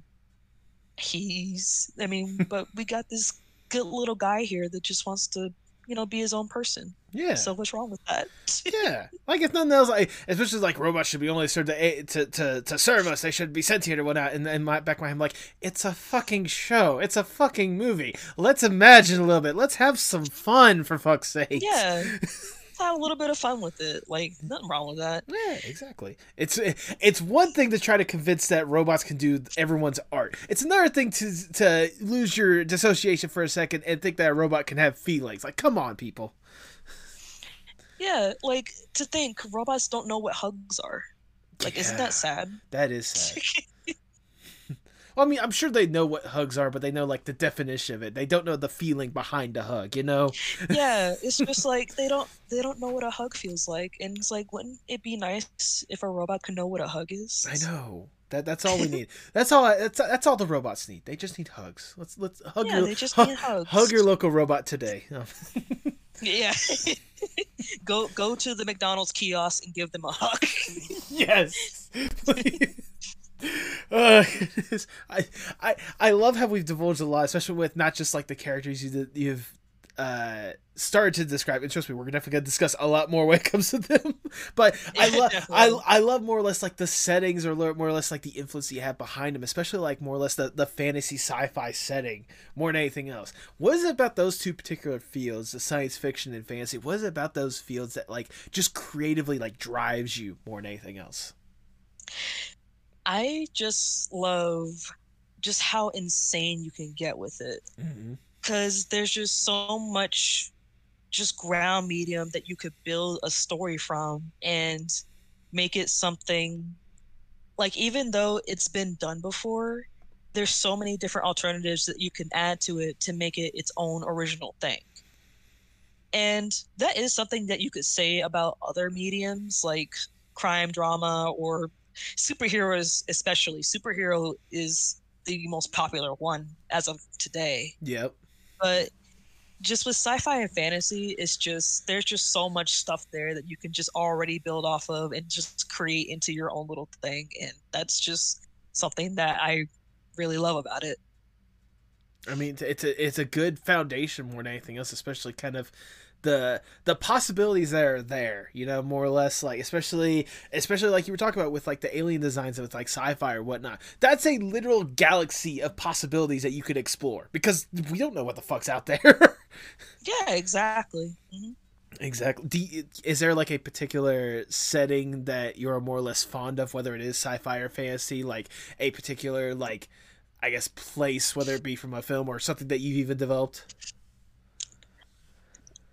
he's, I mean, but we got this good little guy here that just wants to, you know, be his own person. yeah. So what's wrong with that? yeah. Like if nothing else, like especially like robots should be only served to to to, to serve us. They should be sentient or whatnot. And then my back of my head, I'm like, it's a fucking show. It's a fucking movie. Let's imagine a little bit. Let's have some fun for fuck's sake. yeah. Have a little bit of fun with it. Like, nothing wrong with that. Yeah, exactly. It's it's one thing to try to convince that robots can do everyone's art. It's another thing to to lose your dissociation for a second and think that a robot can have feelings. Like, come on, people. Yeah, like to think robots don't know what hugs are. Like, isn't that sad? That is sad. Well, I mean, I'm sure they know what hugs are, but they know like the definition of it. They don't know the feeling behind a hug. You know? yeah, it's just like they don't they don't know what a hug feels like, and it's like, wouldn't it be nice if a robot could know what a hug is? I know. That that's all we need. That's all. That's that's all the robots need. They just need hugs. Let's let's hug Yeah, your they just hu- need hugs. hug your local robot today. Yeah. go go to the McDonald's kiosk and give them a hug. yes. Uh, I, I I love how we've divulged a lot, especially with not just like the characters you you've uh started to describe. And trust me, we're definitely gonna discuss a lot more when it comes to them. But I love I. I love more or less like the settings or more or less like the influence you have behind them, especially like more or less the, the fantasy sci-fi setting more than anything else. What is it about those two particular fields, the science fiction and fantasy? What is it about those fields that like just creatively like drives you more than anything else? I just love just how insane you can get with it. Mm-hmm. because there's just so much just ground medium that you could build a story from and make it something like even though it's been done before there's so many different alternatives that you can add to it to make it its own original thing. And that is something that you could say about other mediums like crime drama or superheroes, especially. Superhero is the most popular one as of today. Yep. But just with sci-fi and fantasy, it's just there's just so much stuff there that you can just already build off of and just create into your own little thing. And that's just something that I really love about it. I mean, it's a it's a good foundation more than anything else, especially kind of the the possibilities that are there you know more or less like especially especially like you were talking about with like the alien designs of like sci-fi or whatnot that's a literal galaxy of possibilities that you could explore because we don't know what the fuck's out there yeah exactly mm-hmm. Exactly. You, is there like a particular setting that you're more or less fond of, whether it is sci-fi or fantasy? Like a particular, like, I guess, place, whether it be from a film or something that you've even developed?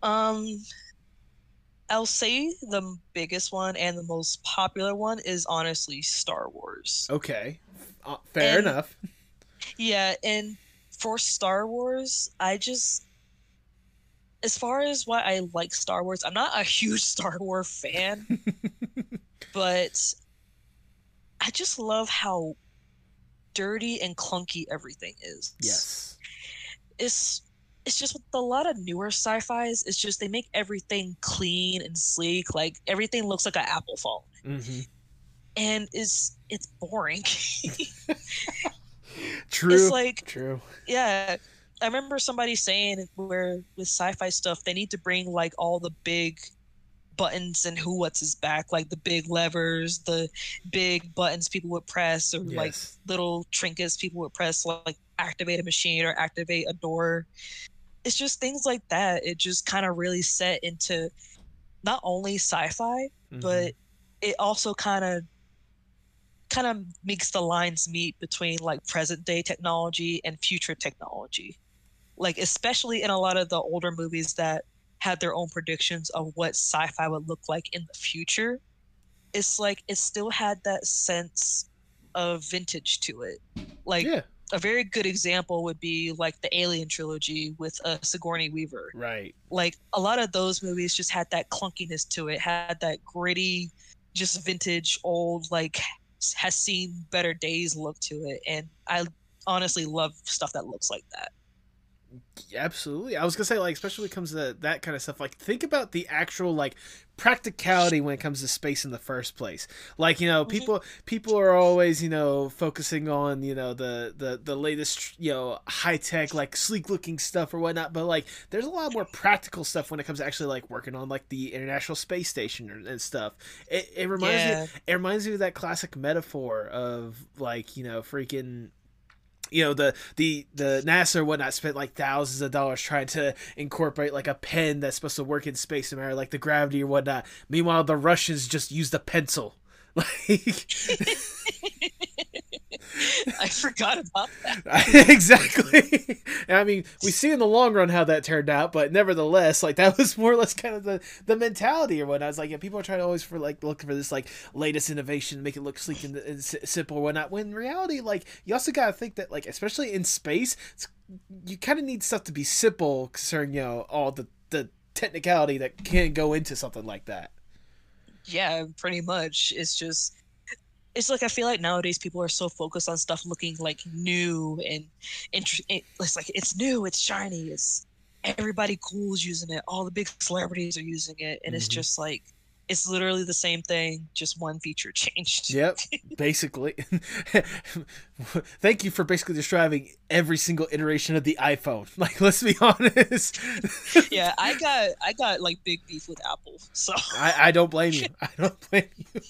Um, I'll say the biggest one and the most popular one is honestly Star Wars. Okay, uh, fair and, enough. Yeah, and for Star Wars, I just as far as why I like Star Wars, I'm not a huge Star Wars fan, but I just love how dirty and clunky everything is. Yes. It's it's just with a lot of newer sci-fi's it's just they make everything clean and sleek like everything looks like an apple phone mm-hmm. and is it's boring true it's like true yeah i remember somebody saying where with sci-fi stuff they need to bring like all the big buttons and who what's his back like the big levers the big buttons people would press or yes. like little trinkets people would press like activate a machine or activate a door it's just things like that. It just kind of really set into not only sci-fi, mm-hmm. but it also kind of kind of makes the lines meet between like present day technology and future technology. Like especially in a lot of the older movies that had their own predictions of what sci-fi would look like in the future. It's like it still had that sense of vintage to it. Like yeah a very good example would be like the Alien trilogy with uh, Sigourney Weaver. Right. Like a lot of those movies just had that clunkiness to it, had that gritty, just vintage, old, like has seen better days look to it, and I honestly love stuff that looks like that. Absolutely. I was gonna say, like, especially when it comes to that kind of stuff, like, think about the actual like practicality when it comes to space in the first place. Like, you know, people people are always, you know, focusing on, you know, the the the latest, you know, high tech, like sleek looking stuff or whatnot. But like, there's a lot more practical stuff when it comes to actually like working on like the International Space Station and stuff. It, it reminds yeah. me. It reminds me of that classic metaphor of like, you know, freaking you know the the the NASA or whatnot spent like thousands of dollars trying to incorporate like a pen that's supposed to work in space no matter like the gravity or whatnot. Meanwhile, the Russians just used a pencil. Like I forgot about that. exactly. I mean, we see in the long run how that turned out, but nevertheless, like that was more or less kind of the the mentality or whatnot. It's like yeah, people are trying to always for like looking for this like latest innovation, make it look sleek and, and simple or whatnot. When in reality, like you also got to think that like especially in space, you kind of need stuff to be simple concerning you know all the the technicality that can go into something like that. Yeah, pretty much. It's just it's like I feel like nowadays people are so focused on stuff looking like new and interesting. It's like it's new, it's shiny, it's everybody cool is using it. All the big celebrities are using it, and mm-hmm. it's just like it's literally the same thing, just one feature changed. Yep, basically. Thank you for basically describing every single iteration of the iPhone. Like, let's be honest. yeah, I got I got like big beef with Apple, so I, I don't blame you. I don't blame you.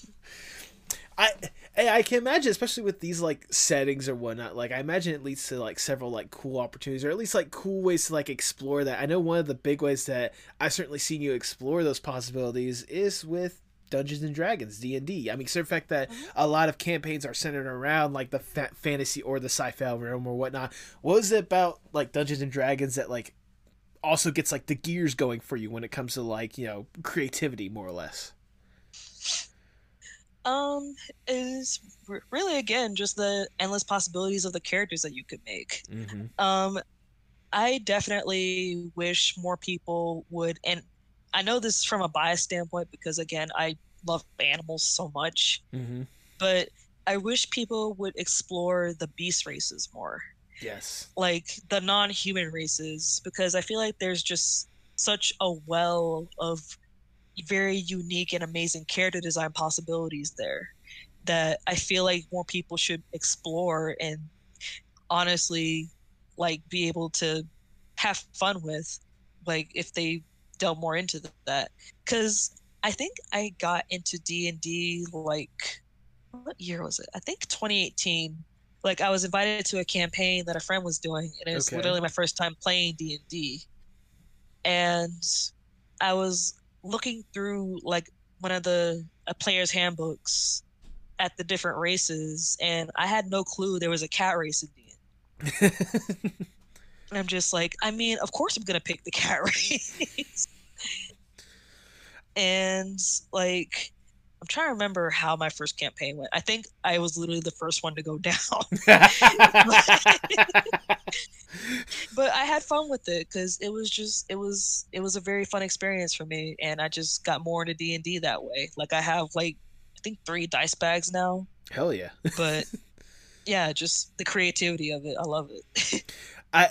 I I can imagine, especially with these like settings or whatnot. Like, I imagine it leads to like several like cool opportunities, or at least like cool ways to like explore that. I know one of the big ways that I've certainly seen you explore those possibilities is with Dungeons and Dragons D and D. I mean, so the fact that mm-hmm. a lot of campaigns are centered around like the fa- fantasy or the sci-fi realm or whatnot. What is it about like Dungeons and Dragons that like also gets like the gears going for you when it comes to like you know creativity, more or less? Um, is really again just the endless possibilities of the characters that you could make. Mm-hmm. Um, I definitely wish more people would, and I know this from a bias standpoint because again, I love animals so much, Mm-hmm. but I wish people would explore the beast races more, Yes. like the non-human races, because I feel like there's just such a well of very unique and amazing character design possibilities there that I feel like more people should explore and honestly like be able to have fun with like if they delve more into that cuz I think I got into D&D like what year was it? I think 2018. Like I was invited to a campaign that a friend was doing and it was Okay. literally my first time playing D&D. And I was looking through like one of the a player's handbooks at the different races and I had no clue there was a cat race in D&D. And I'm just like, I mean, of course I'm gonna pick the cat race. and like, I'm trying to remember how my first campaign went. I think I was literally the first one to go down, but I had fun with it because it was just it was it was a very fun experience for me, and I just got more into D and D that way. Like I have like I think three dice bags now, Hell yeah. but yeah, just the creativity of it. I love it. I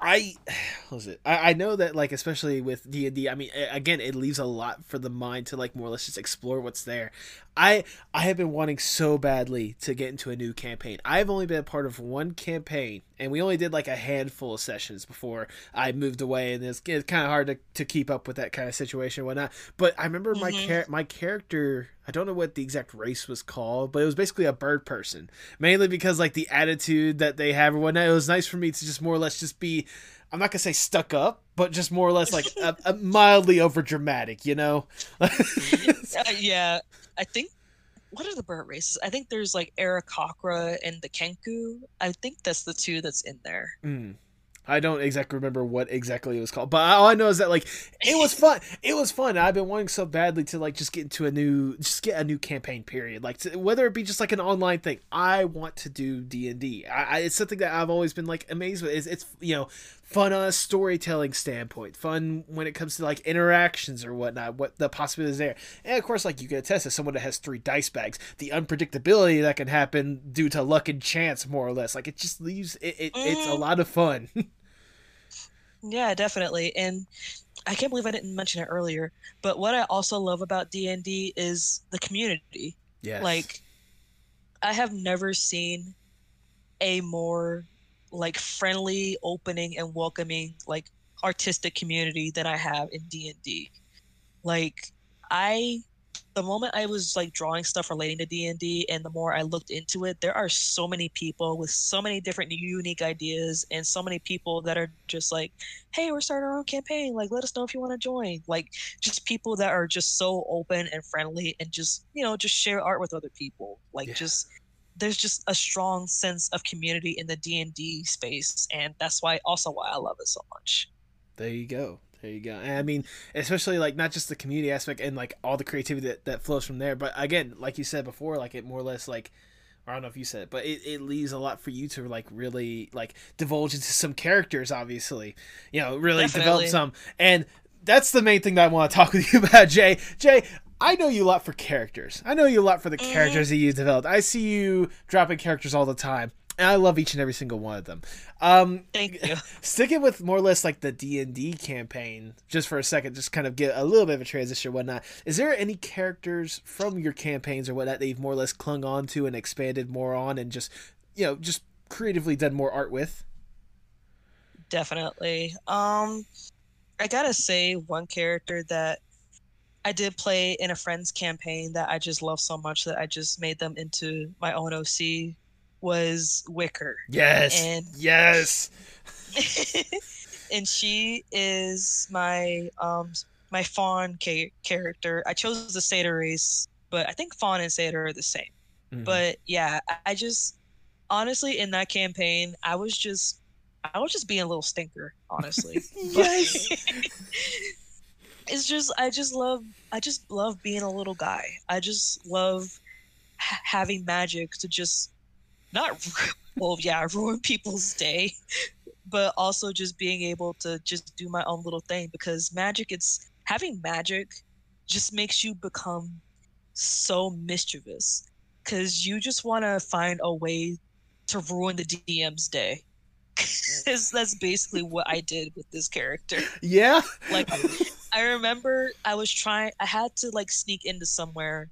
I what was it? I, I know that like especially with D and I mean again it leaves a lot for the mind to like more or less just explore what's there. I I have been wanting so badly to get into a new campaign. I've only been a part of one campaign and we only did like a handful of sessions before I moved away and it's, it's kind of hard to, to keep up with that kind of situation and whatnot. But I remember my Mhm. char- my character I don't know what the exact race was called, but it was basically a bird person. Mainly because like the attitude that they have or whatnot. It was nice for me to just more or less just be I'm not gonna say stuck up, but just more or less like a, a mildly over dramatic, you know. Uh, yeah, I think. What are the bird races? I think there's like Aarakocra and the Kenku. I think that's the two that's in there. Mm. I don't exactly remember what exactly it was called, but all I know is that like it was fun. It was fun. I've been wanting so badly to like just get into a new, just get a new campaign. Period. Like to, whether it be just like an online thing. I want to do D and D. It's something that I've always been like amazed with. It's, it's you know fun on a storytelling standpoint. Fun when it comes to like interactions or whatnot. What the possibilities there, and of course like you can attest as someone that has three dice bags, the unpredictability that can happen due to luck and chance, more or less. Like it just leaves it. it It's a Mhm. lot of fun. Yeah, definitely. And I can't believe I didn't mention it earlier. But what I also love about D and D is the community. Yeah. Like, I have never seen a more like friendly, opening, and welcoming like artistic community that I have in D and D. Like, I the moment I was like drawing stuff relating to D and D, and the more I looked into it, there are so many people with so many different unique ideas, and so many people that are just like, "Hey, we're starting our own campaign. Like, let us know if you want to join." Like, just people that are just so open and friendly, and just you know, just share art with other people. Like, Yeah. just there's just a strong sense of community in the D and D space, and that's why also why I love it so much. There you go. There you go. And I mean, especially like not just the community aspect and like all the creativity that, that flows from there, but again, like you said before, like it more or less like I don't know if you said it, but it, it leaves a lot for you to like really like divulge into some characters, obviously. You know, really develop some. And that's the main thing that I want to talk with you about, Jay. Jay, I know you a lot for characters. I know you a lot for the Mhm. characters that you developed. I see you dropping characters all the time. And I love each and every single one of them. Um, Thank you. sticking with more or less like the d&d campaign just for a second just kind of get a little bit of a transition or whatnot is there any characters from your campaigns or whatnot that you've more or less clung on to and expanded more on and just you know just creatively done more art with Definitely. Um, I gotta say, one character that I did play in a friend's campaign that I just love so much that I just made them into my own OC was Wicker. yes And- yes and she is my um my fawn ca- character. I chose the satyr race, but I think fawn and satyr are the same. Mhm. But yeah, I- I just honestly in that campaign, I was just I was just being a little stinker, honestly. yes it's just I just love I just love being a little guy. I just love ha- having magic to just not well yeah ruin people's day, but also just being able to just do my own little thing because magic it's having magic just makes you become so mischievous because you just want to find a way to ruin the DM's day. Because that's basically what I did with this character. Yeah. Like, I remember I was trying, I had to like sneak into somewhere,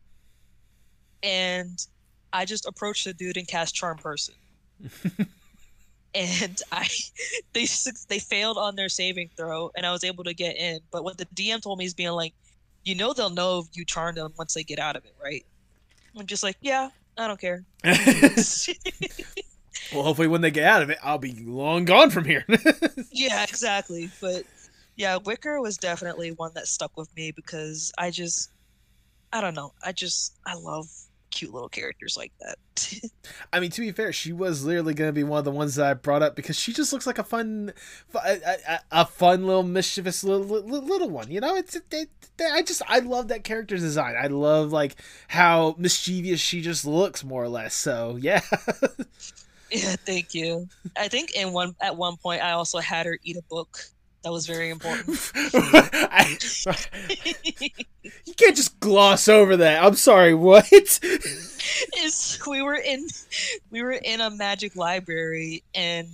and I just approached the dude and cast Charm Person. and I, they they failed on their saving throw, and I was able to get in. But what the DM told me is being like, you know, they'll know if you charmed them once they get out of it, right? I'm just like, yeah, I don't care. well, hopefully, when they get out of it, I'll be long gone from here. yeah, exactly. But yeah, Wicker was definitely one that stuck with me because I just, I don't know, I just, I love cute little characters like that. I mean, to be fair, she was literally going to be one of the ones that I brought up because she just looks like a fun, a, a, a fun little mischievous little, little, one. You know, it's they, they, I just I love that character design. I love like how mischievous she just looks, more or less. So yeah. yeah, thank you. I think in one at one point I also had her eat a book. That was very important. I, you can't just gloss over that. I'm sorry. What? Is we were in we were in a magic library and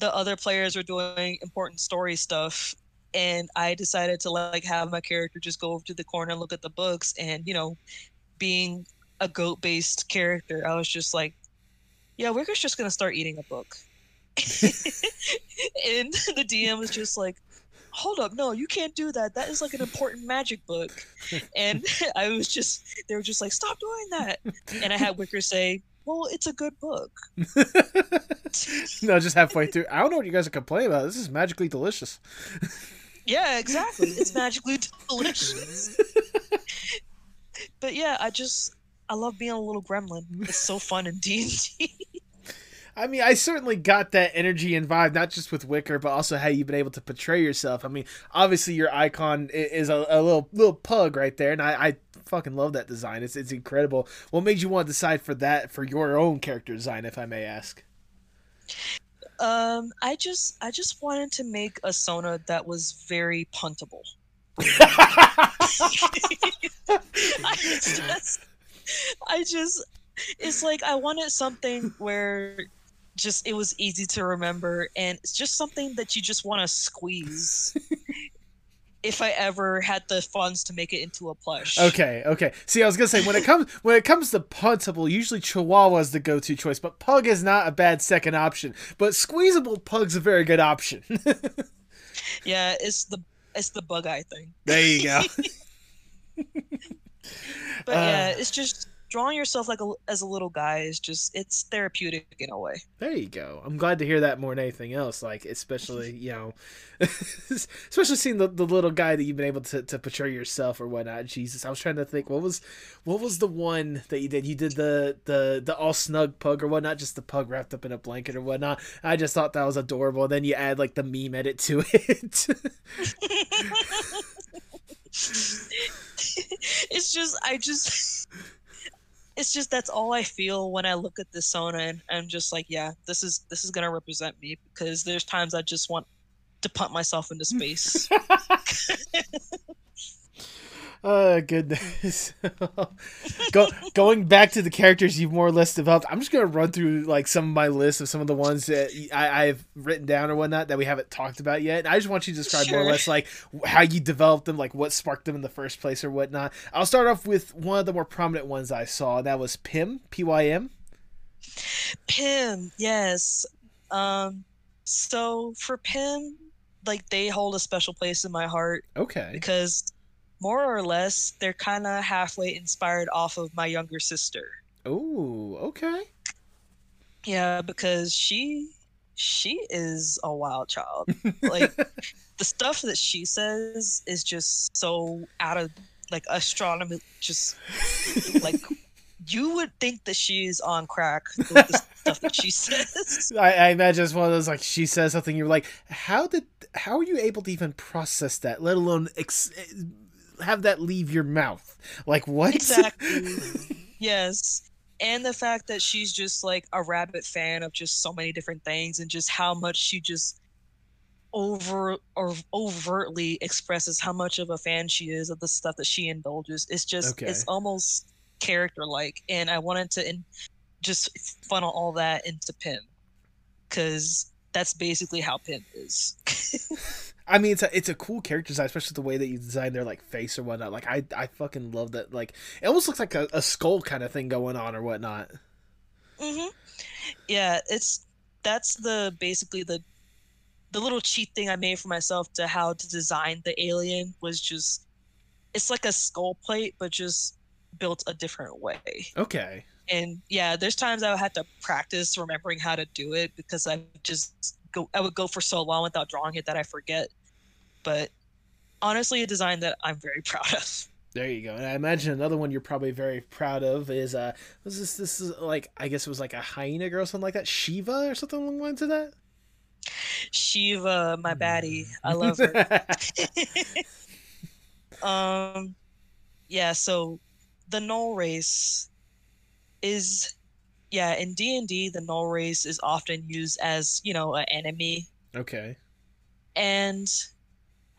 the other players were doing important story stuff and I decided to like have my character just go over to the corner and look at the books and you know being a goat based character I was just like yeah we're just gonna start eating a book and the DM was just like, hold up, no, you can't do that. That is like an important magic book. And I was just, they were just like, stop doing that. And I had Wicker say, well, it's a good book. no, just halfway through. I don't know what you guys are complaining about. This is magically delicious. yeah, exactly. It's magically delicious. but yeah, I just, I love being a little gremlin. It's so fun in D&D. I mean, I certainly got that energy and vibe, not just with Wicker, but also how you've been able to portray yourself. I mean, obviously your icon is a, a little little pug right there, and I, I fucking love that design. It's it's incredible. What made you want to decide for that for your own character design, if I may ask? Um, I just I just wanted to make a Sona that was very puntable. I just, I just, it's like I wanted something where just it was easy to remember and it's just something that you just want to squeeze if I ever had the funds to make it into a plush. Okay, okay. See, I was gonna say when it comes when it comes to puntable, usually Chihuahua is the go-to choice, but Pug is not a bad second option. But squeezable Pug's a very good option. yeah, it's the it's the bug eye thing. There you go. but uh, yeah, it's just drawing yourself like a, as a little guy is just it's therapeutic in a way. There you go. I'm glad to hear that more than anything else like especially you know especially seeing the, the little guy that you've been able to, to portray yourself or whatnot. Jesus i was trying to think what was what was the one that you did? You did the the the all snug pug or whatnot just the pug wrapped up in a blanket or whatnot. I just thought that was adorable. Then you add like the meme edit to it. It's just i just it's just that's all I feel when I look at this Sona, and I'm just like, yeah, this is this is gonna represent me because there's times I just want to punt myself into space. Oh goodness. Go, going back to the characters you've more or less developed, I'm just gonna run through like some of my list of some of the ones that I, have written down or whatnot that we haven't talked about yet. I just want you to describe sure. more or less like how you developed them, like what sparked them in the first place or whatnot. I'll start off with one of the more prominent ones I saw. That was Pym, P Y M. Pym, yes. Um, so for Pym, like they hold a special place in my heart. Okay. Because more or less, they're kind of halfway inspired off of my younger sister. Oh, okay. Yeah, because she she is a wild child. like the stuff that she says is just so out of like astronomy just like you would think that she's on crack with the stuff that she says. I, I imagine it's one of those like she says something you're like, how did how are you able to even process that, let alone ex- have that leave your mouth? Like what? Exactly. yes. And the fact that she's just like a rabbit fan of just so many different things and just how much she just over or overtly expresses how much of a fan she is of the stuff that she indulges. It's just Okay. it's almost character like and I wanted to in, just funnel all that into Pym cuz that's basically how Pym is. I mean, it's a it's a cool character design, especially the way that you design their like face or whatnot. Like I I fucking love that. Like it almost looks like a, a skull kind of thing going on or whatnot. hmm Yeah, it's that's the basically the the little cheat thing I made for myself to how to design the alien was just it's like a skull plate but just built a different way. Okay. And yeah, there's times I would have to practice remembering how to do it because I just go I would go for so long without drawing it that I forget. But honestly, a design that I'm very proud of. There you go. And I imagine another one you're probably very proud of is uh was this this is like I guess it was like a hyena girl or something like that, Shiva or something along the lines of that. Shiva, my baddie. I love her. um yeah so the gnoll race is yeah in d&d the gnoll race is often used as you know an enemy okay. and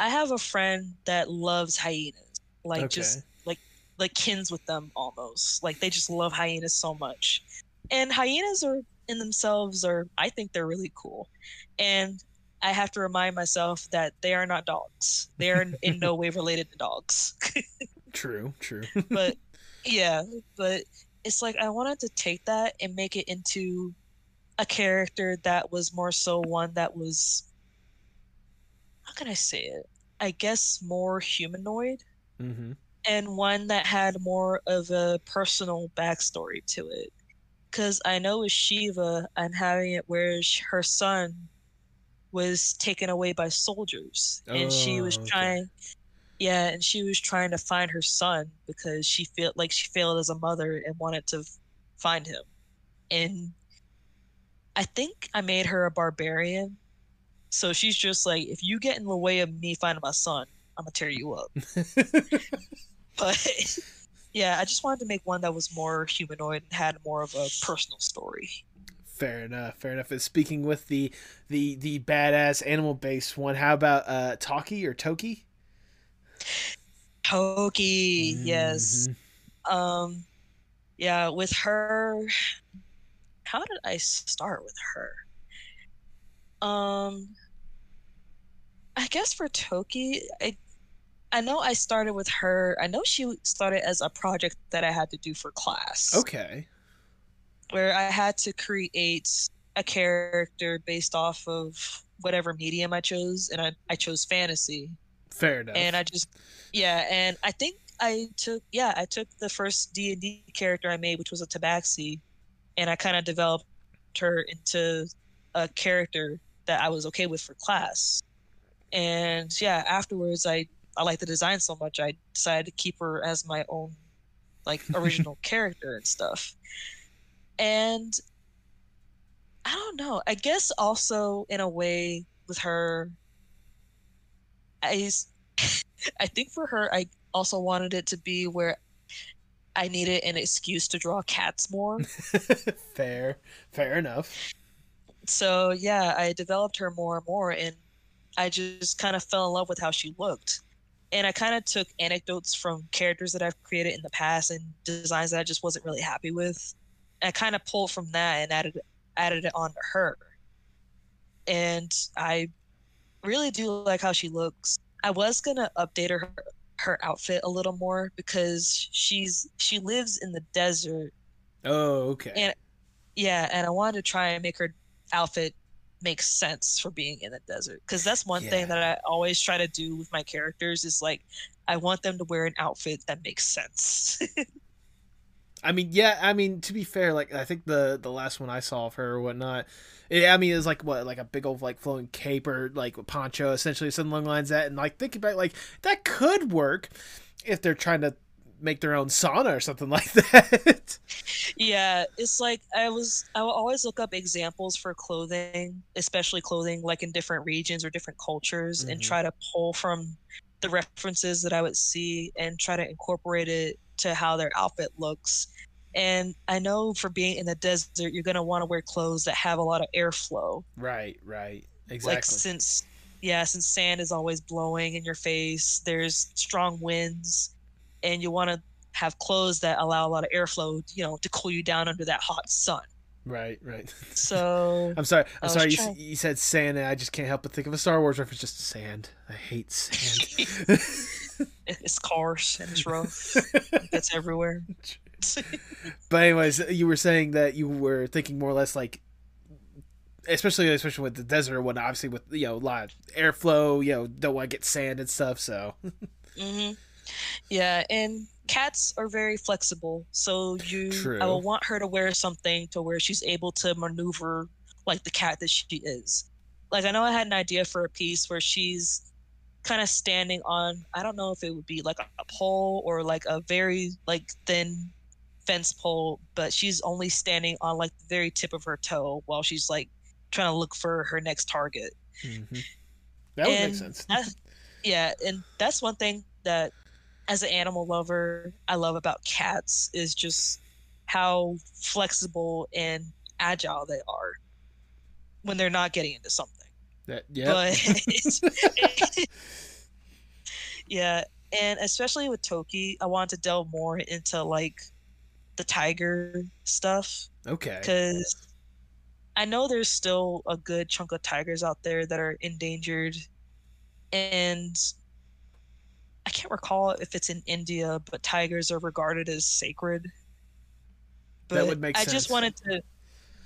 i have a friend that loves hyenas like Okay. just like like kins with them almost like they just love hyenas so much and hyenas are in themselves are i think they're really cool and i have to remind myself that they are not dogs they are in, in no way related to dogs True. True. but yeah but it's like i wanted to take that and make it into a character that was more so one that was how can i say it i guess more humanoid mm-hmm. and one that had more of a personal backstory to it because i know with shiva i'm having it where her son was taken away by soldiers and she was Oh, okay. trying yeah and she was trying to find her son because she felt like she failed as a mother and wanted to find him and i think i made her a barbarian so she's just like if you get in the way of me finding my son i'm gonna tear you up but yeah i just wanted to make one that was more humanoid and had more of a personal story Fair enough. Fair enough. And speaking with the the the badass animal based one, how about uh Taki or Toki? toki yes Mhm. um yeah with her how did i start with her um i guess for toki i i know i started with her i know she started as a project that i had to do for class Okay. where i had to create a character based off of whatever medium i chose and i, I chose fantasy Fair enough. and I just yeah, and I think I took yeah I took the first D and D character I made, which was a Tabaxi, and I kind of developed her into a character that I was okay with for class. And yeah, afterwards I I liked the design so much I decided to keep her as my own like original character and stuff. And I don't know. I guess also in a way with her I I think for her I also wanted it to be where I needed an excuse to draw cats more. fair. Fair enough. So yeah, I developed her more and more and I just kind of fell in love with how she looked. And I kind of took anecdotes from characters that I've created in the past and designs that I just wasn't really happy with. I kind of pulled from that and added added it onto her. And I really do like how she looks. I was gonna update her her outfit a little more because she's she lives in the desert. Oh, okay. And- Yeah, and I wanted to try and make her outfit makes sense for being in the desert because that's one Yeah. thing that I always try to do with my characters is like I want them to wear an outfit that makes sense. I mean, yeah. I mean, to be fair, like I think the the last one I saw of her or whatnot, it, I mean, it was like what, like a big old like flowing cape or like poncho, essentially something along lines that. And like thinking about like that could work if they're trying to make their own sauna or something like that. Yeah, it's like I was I will always look up examples for clothing, especially clothing like in different regions or different cultures, mm-hmm. and try to pull from the references that I would see and try to incorporate it to how their outfit looks. And I know for being in the desert, you're gonna want to wear clothes that have a lot of airflow. Right, right, exactly. Like since yeah, since sand is always blowing in your face, there's strong winds, and you want to have clothes that allow a lot of airflow, you know, to cool you down under that hot sun. Right, right. So I'm sorry. I'm sorry. You, you, said sand, and I just can't help but think of a Star Wars reference. Just sand. I hate sand. it's coarse and it's rough. it's everywhere. but anyways, you were saying that you were thinking more or less like especially especially with the desert one obviously with you know a lot of airflow you know don't want to get sand and stuff so mm-hmm. Yeah and cats are very flexible so you True. i will want her to wear something to where she's able to maneuver like the cat that she is like i know i had an idea for a piece where she's kind of standing on i don't know if it would be like a pole or like a very like thin fence pole but she's only standing on like the very tip of her toe while she's like trying to look for her next target. Mm-hmm. That would and make sense. yeah, and that's one thing that, as an animal lover, I love about cats is just how flexible and agile they are when they're not getting into something. That yeah. But yeah, and especially with Toki, I want to delve more into like the tiger stuff. Okay. Because I know there's still a good chunk of tigers out there that are endangered, and I can't recall if it's in India, but tigers are regarded as sacred. But that would make sense. I just wanted to,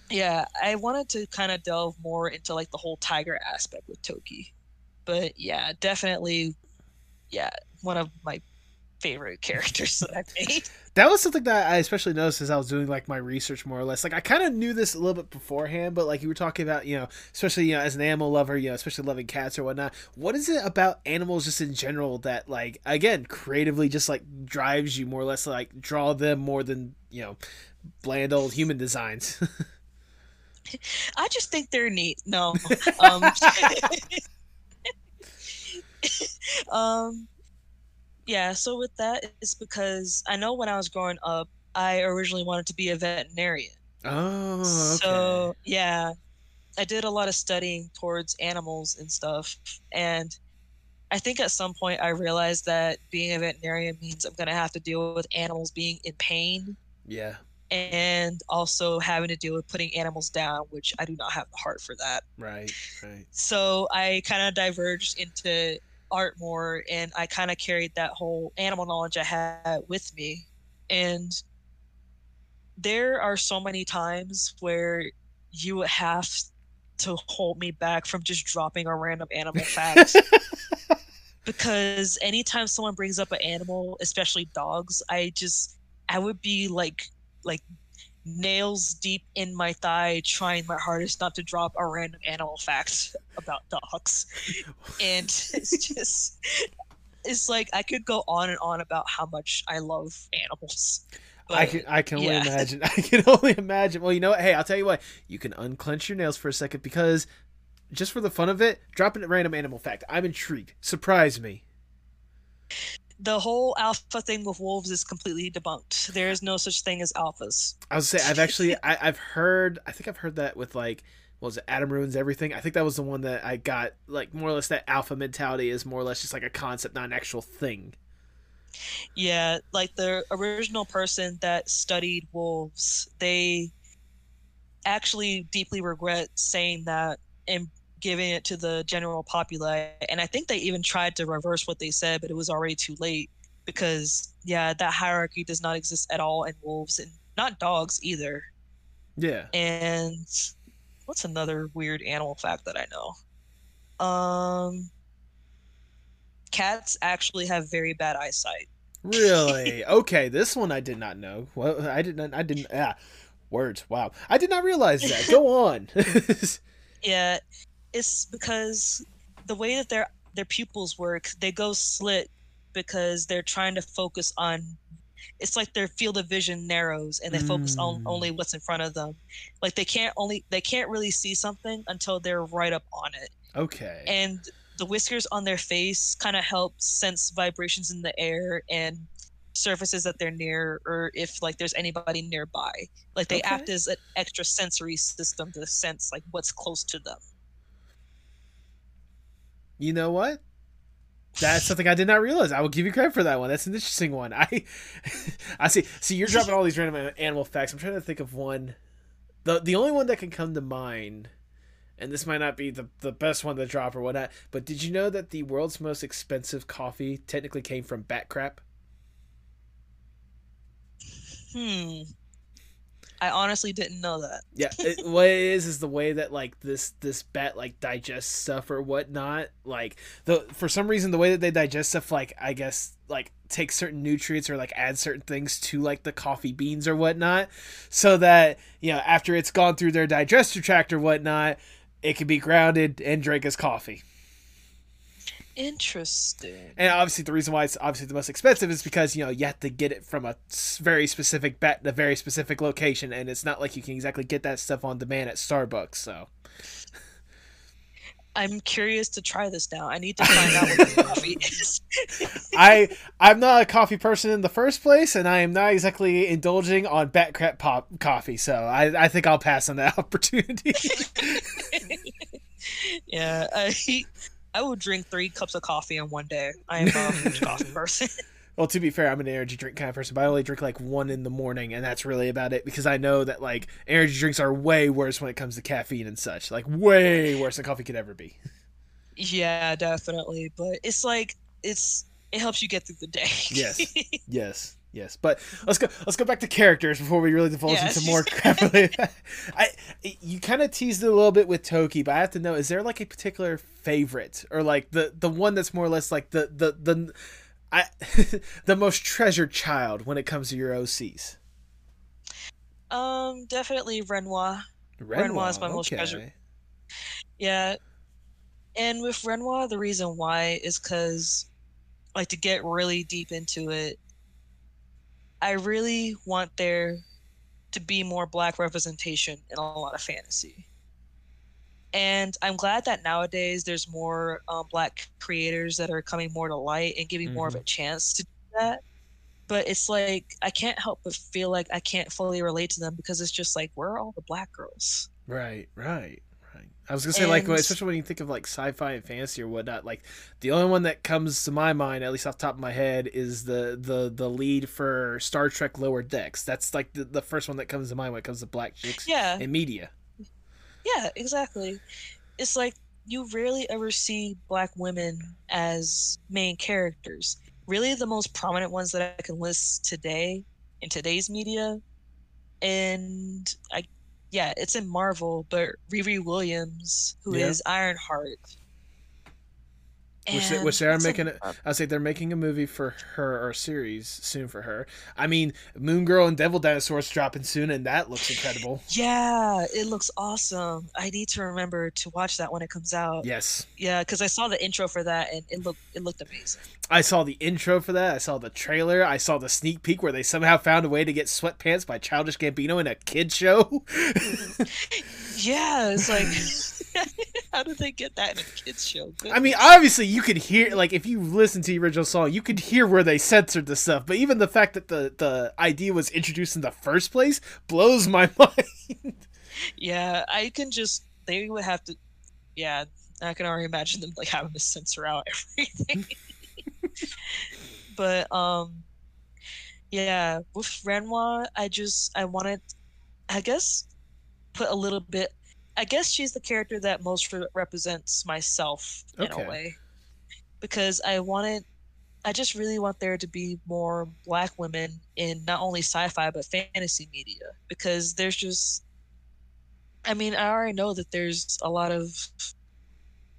yeah, I wanted to kind of delve more into like the whole tiger aspect with Toki. But yeah, definitely, yeah, one of my favorite characters that I've made. That was something that I especially noticed as I was doing like my research more or less. Like I kind of knew this a little bit beforehand, but like you were talking about, you know, especially you know as an animal lover, you know, especially loving cats or whatnot. What is it about animals just in general that like again creatively just like drives you more or less like draw them more than you know bland old human designs? I just think they're neat. No. Um, um yeah, so with that, it's because I know when I was growing up, I originally wanted to be a veterinarian. Oh, okay. So yeah, I did a lot of studying towards animals and stuff, and I think at some point I realized that being a veterinarian means I'm gonna have to deal with animals being in pain. Yeah. And also having to deal with putting animals down, which I do not have the heart for that. Right, right. So I kind of diverged into art more and I kind of carried that whole animal knowledge I had with me. And there are so many times where you have to hold me back from just dropping a random animal fact. because anytime someone brings up an animal, especially dogs, I just I would be like like nails deep in my thigh, trying my hardest not to drop a random animal fact about dogs. and it's just, it's like I could go on and on about how much I love animals. But, I can I can only yeah. imagine. I can only imagine. Well, you know what? Hey, I'll tell you what. You can unclench your nails for a second because just for the fun of it, dropping a random animal fact. I'm intrigued. Surprise me the whole alpha thing with wolves is completely debunked. There is no such thing as alphas. I was say I've actually I, have heard I think I've heard that with like what was it Adam ruins everything. I think that was the one that I got like more or less that alpha mentality is more or less just like a concept, not an actual thing. Yeah, like the original person that studied wolves, they actually deeply regret saying that and giving it to the general populace. And I think they even tried to reverse what they said, but it was already too late because, yeah, that hierarchy does not exist at all in wolves and not dogs either. Yeah. And what's another weird animal fact that I know? Um, cats actually have very bad eyesight. Really? okay, this one I did not know. Well, I didn't. I didn't. Yeah, words. Wow, I did not realize that. Go on. yeah, it's because the way that their their pupils work, they go slit because they're trying to focus on it's like their field of vision narrows and they focus on Mm. only what's in front of them. Like they can't only they can't really see something until they're right up on it. Okay. And the whiskers on their face kind of help sense vibrations in the air and surfaces that they're near or if like there's anybody nearby. Like they act as an extra sensory system to sense like what's close to them. You know what? That's something I did not realize. I will give you credit for that one. That's an interesting one. I, I see. See, you're dropping all these random animal facts. I'm trying to think of one. the The only one that can come to mind, and this might not be the the best one to drop or whatnot. But did you know that the world's most expensive coffee technically came from bat crap? Hmm. I honestly didn't know that. Yeah, it, what it is is the way that like this this bat like digests stuff or whatnot. Like the for some reason the way that they digest stuff, like I guess like take certain nutrients or like add certain things to like the coffee beans or whatnot, so that you know after it's gone through their digestive tract or whatnot, it can be grounded and drink as coffee. Interesting. And obviously, the reason why it's obviously the most expensive is because you know you have to get it from a very specific bat, a very specific location, and it's not like you can exactly get that stuff on demand at Starbucks. So. I'm curious to try this now. I need to find out what this coffee is. I I'm not a coffee person in the first place, and I am not exactly indulging on bat crap pop coffee. So I, I think I'll pass on that opportunity. yeah, I I will drink three cups of coffee in one day. I am a huge coffee person. well, to be fair, I'm an energy drink kind of person, but I only drink like one in the morning, and that's really about it because I know that like energy drinks are way worse when it comes to caffeine and such. Like way worse than coffee could ever be. yeah, definitely. But it's like it's it helps you get through the day. Yes. Yes, yes. But let's go. Let's go back to characters before we really divulge into more crap. I you kind of teased it a little bit with Toki, but I have to know: is there like a particular favorite, or like the the one that's more or less like the the the I the most treasured child when it comes to your OCs? um, definitely Renoir. Renoir is my most treasured. Yeah. And with Renoir, the reason why is because, like, to get really deep into it, I really want there to be more black representation in a lot of fantasy. And I'm glad that nowadays there's more um, black creators that are coming more to light and giving more of a chance to do that. But it's like, I can't help but feel like I can't fully relate to them because it's just like, where are all the black girls? Right, right. I was gonna say like, especially when you think of like sci-fi and fantasy or whatnot. Like, the only one that comes to my mind, at least off the top of my head, is the the the lead for Star Trek Lower Decks. That's like the, the first one that comes to mind when it comes to black chicks Yeah. in media. Yeah, exactly. It's like you rarely ever see black women as main characters. Really, the most prominent ones that I can list today in today's media, and I, yeah, it's in Marvel, but Riri Williams, who is Yeah. Ironheart, Which they, And which they are that's a- making. A, I say they're making a movie for her or a series soon for her. I mean, Moon Girl and Devil Dinosaurs dropping soon, and that looks incredible. Yeah, it looks awesome. I need to remember to watch that when it comes out. Yes, Yeah, because I saw the intro for that and it looked it looked amazing. I saw the intro for that. I saw the trailer. I saw the sneak peek where they somehow found a way to get sweatpants by Childish Gambino in a kid show. Yeah, it's like, how did they get that in a kids show? I mean, obviously, you could hear like if you listen to the original song, you could hear where they censored the stuff. But even the fact that the the idea was introduced in the first place blows my mind. yeah, I can just they would have to. Yeah, I can already imagine them like having to censor out everything. but um, yeah, with Renoir, I just I wanted, I guess, put a little bit. I guess she's the character that most re- represents myself in Okay. a way, because I wanted. I just really want there to be more black women in not only sci-fi but fantasy media because there's just I mean, I already know that there's a lot of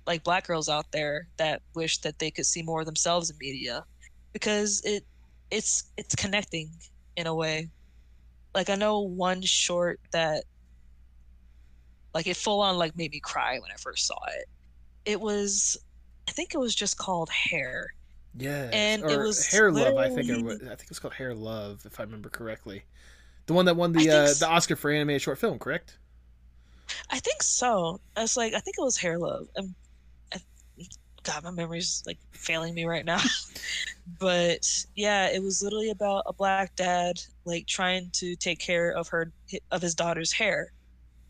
like black girls out there that wish that they could see more of themselves in media because it it's it's connecting in a way. Like I know one short that like it full on like made me cry when I first saw it. It was I think it was just called Hair. Yeah, And or it was Hair Love. I think it was, I think it was called Hair Love, if I remember correctly. The one that won the uh, s- the Oscar for animated short film, correct? I think so. I was like, I think it was Hair Love. Um, I, God, my memory's like failing me right now. but yeah, it was literally about a black dad like trying to take care of her of his daughter's hair,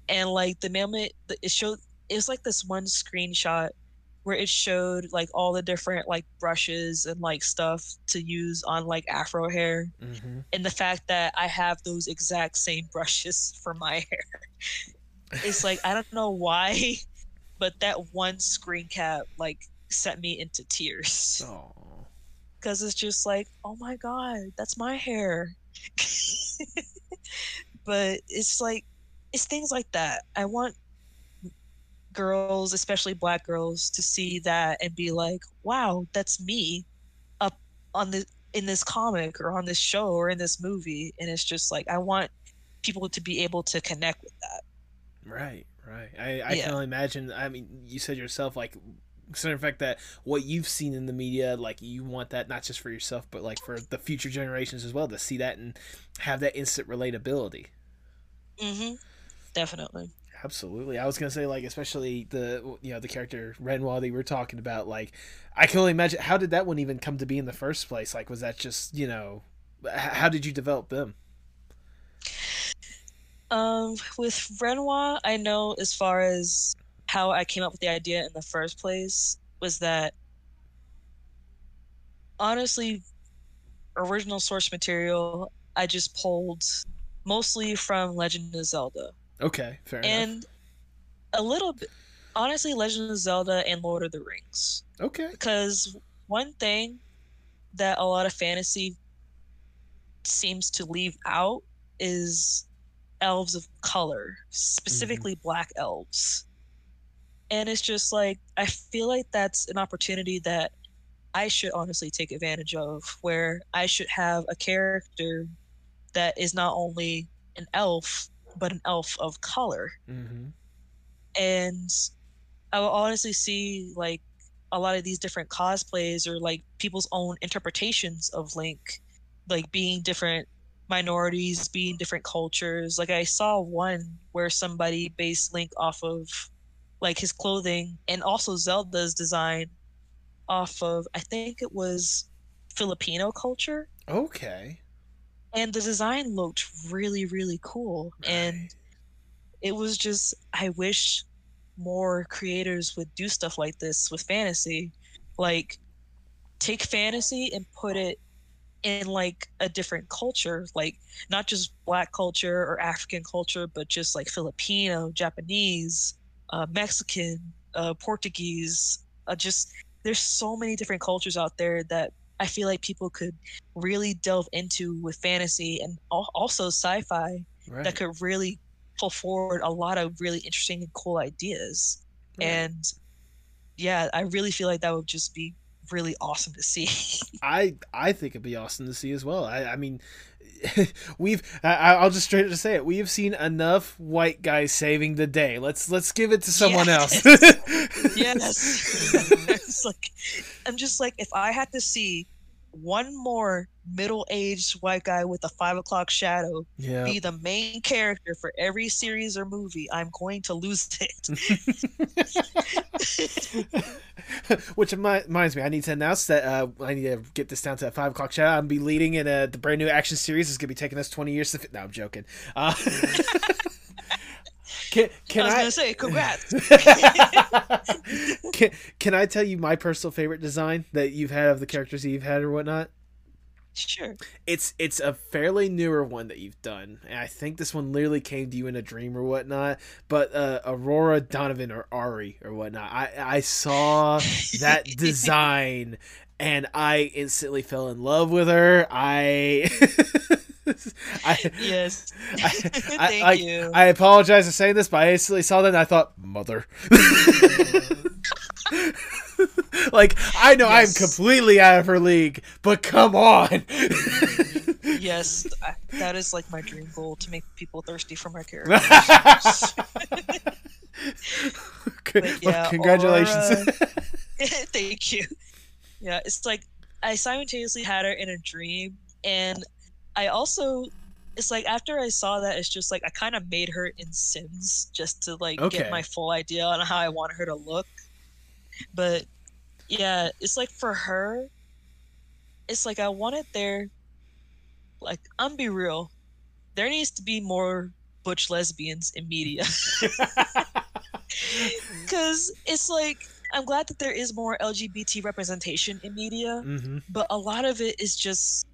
and like the moment it showed, it was like this one screenshot where it showed like all the different like brushes and like stuff to use on like afro hair Mm-hmm. and the fact that I have those exact same brushes for my hair. It's like I don't know why, but that one screen cap like sent me into tears because it's just like, oh my god, that's my hair. but it's like it's things like that. I want girls, especially black girls, to see that and be like, wow, that's me up on the in this comic or on this show or in this movie. And it's just like I want people to be able to connect with that. right, right. I, I Yeah. can only imagine. I mean, you said yourself, like, considering the fact that what you've seen in the media, like, you want that not just for yourself, but like for the future generations as well to see that and have that instant relatability. Mm-hmm. Definitely. Absolutely. I was gonna say like especially the you know the character Renoir that we were talking about. Like I can only imagine how did that one even come to be in the first place? Like was that just you know how did you develop them? Um, with Renoir, I know as far as how I came up with the idea in the first place was that honestly, original source material I just pulled mostly from Legend of Zelda Okay, fair enough. and a little bit, honestly, Legend of Zelda and Lord of the Rings. Okay. Because one thing that a lot of fantasy seems to leave out is elves of color, specifically mm-hmm. black elves. And it's just like, I feel like that's an opportunity that I should honestly take advantage of, where I should have a character that is not only an elf, but an elf of color Mm-hmm. and I will honestly see like a lot of these different cosplays or like people's own interpretations of Link, like being different minorities, being different cultures. Like I saw one where somebody based Link off of like his clothing and also Zelda's design off of I think it was Filipino culture. Okay. And the design looked really, really cool. And it was just I wish more creators would do stuff like this with fantasy. Like take fantasy and put it in like a different culture, like not just black culture or African culture, but just like Filipino, Japanese, uh, Mexican, uh, Portuguese. Uh, just there's so many different cultures out there that I feel like people could really delve into with fantasy and also sci-fi right. that could really pull forward a lot of really interesting and cool ideas. right. And yeah, I really feel like that would just be really awesome to see. I I think it'd be awesome to see as well. I I mean, we've I, I'll just straight to say it. We have seen enough white guys saving the day. Let's let's give it to someone Yes. else. yes. it's like I'm just like if I had to see one more middle-aged white guy with a five o'clock shadow yeah. be the main character for every series or movie, I'm going to lose it. Which remi- reminds me, I need to announce that uh, I need to get this down to a five o'clock shadow. I'm be leading in a, the brand new action series. It's gonna be taking us twenty years to. Fi- no, I'm joking. Uh, can can I was I? gonna say, congrats. can, can I tell you my personal favorite design that you've had of the characters that you've had or whatnot? Sure. It's it's a fairly newer one that you've done, and I think this one literally came to you in a dream or whatnot. But uh, Aurora Donovan or Ari or whatnot, I I saw that design and I instantly fell in love with her. I I Yes. I, Thank I, you. I apologize for saying this, but I instantly saw that and I thought, mother. like, I know I'm completely out of her league, but come on. Mm-hmm. yes, I, that is like my dream goal to make people thirsty for my character. Well, But yeah, Congratulations. Thank you. Yeah, it's like I simultaneously had her in a dream, and I also it's like after I saw that, it's just like I kind of made her in Sims just to like Okay. get my full idea on how I want her to look. But yeah, it's like for her, it's like I want it there. Like I'm be real, there needs to be more butch lesbians in media because it's like I'm glad that there is more LGBT representation in media mm-hmm. but a lot of it is just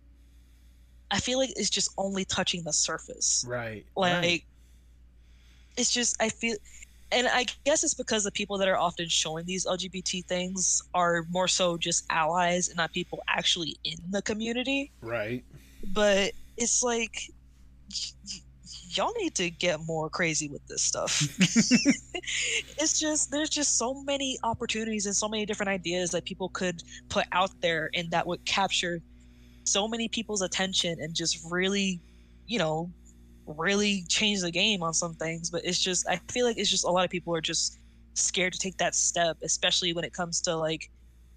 i feel like it's just only touching the surface Right. like right. it's just i feel and i guess it's because the people that are often showing these lgbt things are more so just allies and not people actually in the community Right. but it's like y- y- y'all need to get more crazy with this stuff it's just there's just so many opportunities and so many different ideas that people could put out there and that would capture so many people's attention and just really you know really change the game on some things but it's just i feel like it's just a lot of people are just scared to take that step especially when it comes to like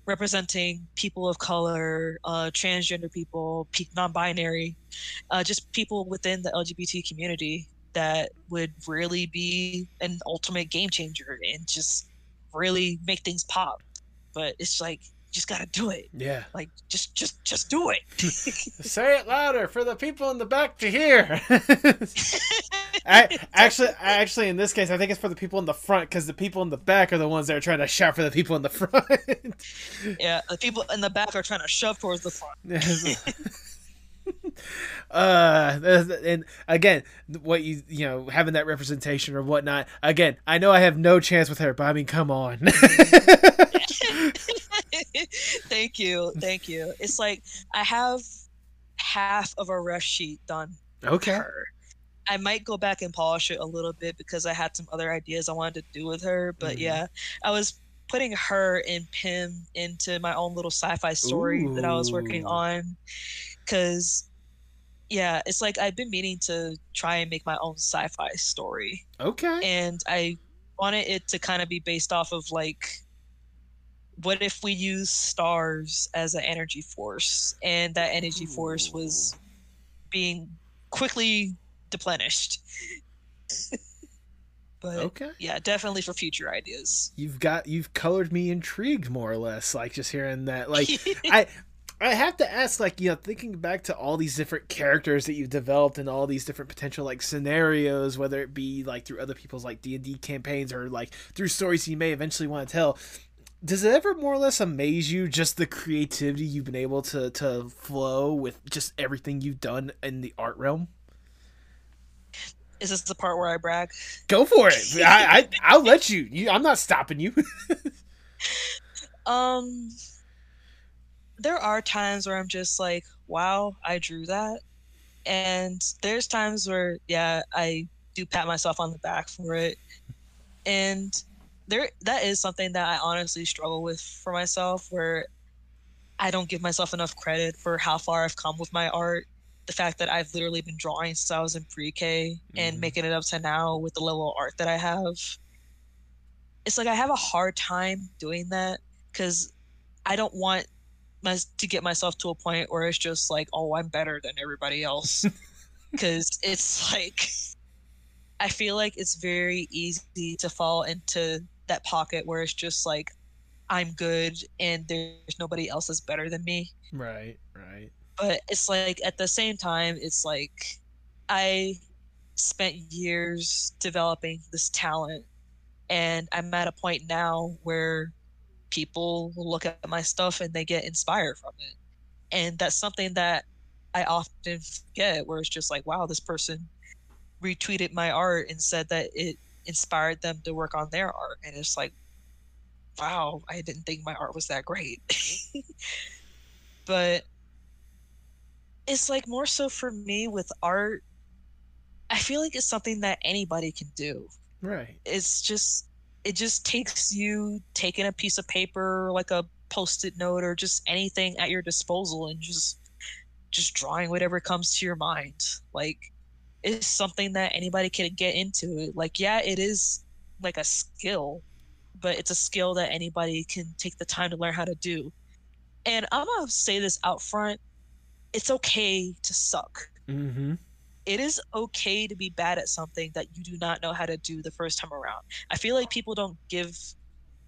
representing people of color uh transgender people pe- non-binary uh just people within the lgbt community that would really be an ultimate game changer and just really make things pop. But it's like just gotta do it. Yeah. Like just just just do it. Say it louder for the people in the back to hear. I, actually, actually, in this case, I think it's for the people in the front because the people in the back are the ones that are trying to shout for the people in the front. yeah, the people in the back are trying to shove towards the front. uh and again what you you know having that representation or whatnot again i know i have no chance with her but i mean come on thank you, thank you. It's like I have half of a rough sheet done. okay her. I might go back and polish it a little bit because I had some other ideas I wanted to do with her. But Mhm. yeah, I was putting her and Pym into my own little sci-fi story that I was working on. Cause yeah, it's like I've been meaning to try and make my own sci-fi story. okay And I wanted it to kind of be based off of like what if we use stars as an energy force and that energy force was being quickly deplenished. but okay yeah, definitely for future ideas. you've got you've colored me intrigued more or less like just hearing that like I I have to ask, like, you know, thinking back to all these different characters that you've developed and all these different potential like scenarios, whether it be like through other people's like D and D campaigns or like through stories you may eventually want to tell. Does it ever more or less amaze you just the creativity you've been able to to flow with just everything you've done in the art realm? Is this the part where I brag? Go for it. I, I I'll let you. You I'm not stopping you. Um there are times where I'm just like, wow, I drew that. And there's times where yeah, I do pat myself on the back for it. And there that is something that I honestly struggle with for myself where I don't give myself enough credit for how far I've come with my art. The fact that I've literally been drawing since I was in pre-K and Mhm. making it up to now with the level of art that I have. It's like I have a hard time doing that because I don't want my, to get myself to a point where it's just like, oh, I'm better than everybody else. Because it's like, I feel like it's very easy to fall into that pocket where it's just like, I'm good and there's nobody else that's better than me. right, right. But it's like, at the same time, it's like, I spent years developing this talent and I'm at a point now where people will look at my stuff and they get inspired from it. And that's something that I often forget where it's just like, wow, this person retweeted my art and said that it inspired them to work on their art. And it's like, wow, I didn't think my art was that great. but it's like more so for me with art, I feel like it's something that anybody can do Right. it's just it just takes you taking a piece of paper like a post-it note or just anything at your disposal and just just drawing whatever comes to your mind like it's something that anybody can get into like yeah it is like a skill but it's a skill that anybody can take the time to learn how to do And I'm gonna say this out front: it's okay to suck. Mm-hmm. It is okay to be bad at something that you do not know how to do the first time around. I feel like people don't give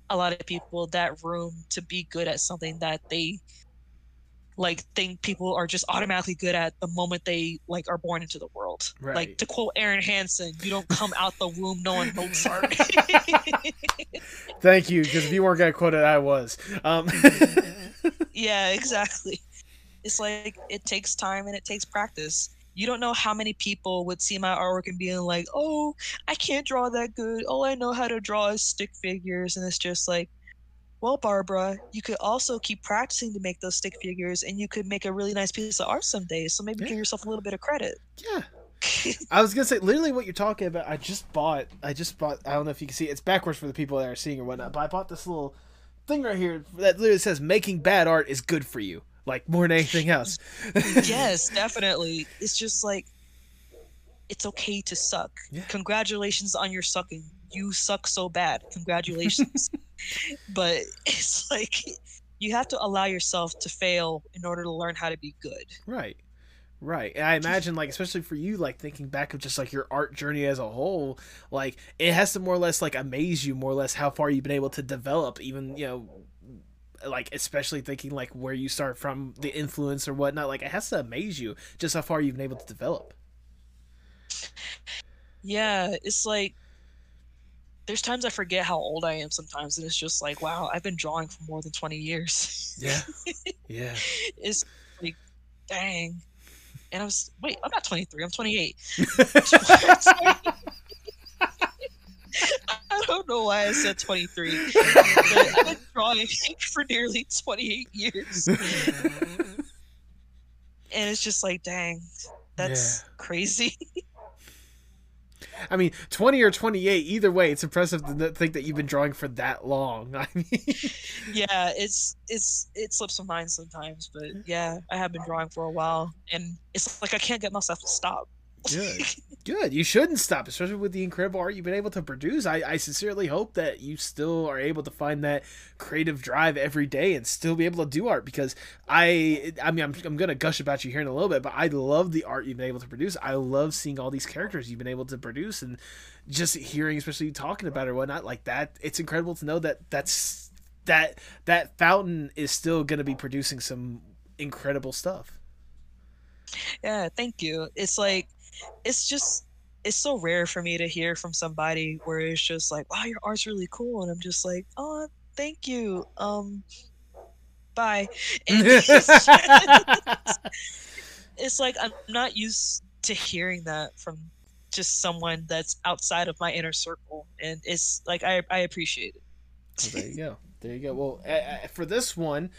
a lot of people that room to be good at something that they like think people are just automatically good at the moment they like are born into the world. Right. Like to quote Aaron Hansen, you don't come out the womb knowing Mozart. Thank you, because if you weren't gonna quote it, I was. Um, yeah, exactly. It's like it takes time and it takes practice. You don't know how many people would see my artwork and being like, "Oh, I can't draw that good. All I know how to draw is stick figures," and it's just like, well, Barbara, you could also keep practicing to make those stick figures, and you could make a really nice piece of art someday. So maybe Yeah. give yourself a little bit of credit. yeah. I was gonna say literally what you're talking about. I just bought. I just bought. I don't know if you can see. It's backwards for the people that are seeing or whatnot. But I bought this little thing right here that literally says "Making bad art is good for you." Like more than anything else. yes, definitely. It's just like it's okay to suck. Yeah. Congratulations on your sucking. You suck so bad. Congratulations. But it's like you have to allow yourself to fail in order to learn how to be good. Right. Right. And I imagine like especially for you like thinking back of just like your art journey as a whole, like it has to more or less like amaze you more or less how far you've been able to develop even, you know, like especially thinking like where you start from the influence or whatnot, like it has to amaze you just how far you've been able to develop. Yeah, it's like there's times I forget how old I am sometimes, and it's just like, wow, I've been drawing for more than 20 years. Yeah. Yeah. it's like, dang. And I was, wait, I'm not 23, I'm 28. I don't know why I said 23, but I've been drawing for nearly 28 years. And it's just like, dang, that's crazy. I mean, 20 or 28, either way, it's impressive to think that you've been drawing for that long. I mean, yeah, it's it's it slips my mind sometimes, but yeah, I have been drawing for a while, and it's like I can't get myself to stop. Good. Good. You shouldn't stop, especially with the incredible art you've been able to produce. I, I sincerely hope that you still are able to find that creative drive every day and still be able to do art because I I mean I'm, I'm gonna gush about you here in a little bit, but I love the art you've been able to produce. I love seeing all these characters you've been able to produce and just hearing especially you talking about it or whatnot like that. It's incredible to know that that's that that fountain is still gonna be producing some incredible stuff. Yeah, thank you. It's like it's just it's so rare for me to hear from somebody where it's just like, wow, your art's really cool, and I'm just like, oh, thank you. Um, bye. And it's, it's like I'm not used to hearing that from just someone that's outside of my inner circle, and it's like I I appreciate it. Well, there you go. There you go. Well, uh, uh, for this one,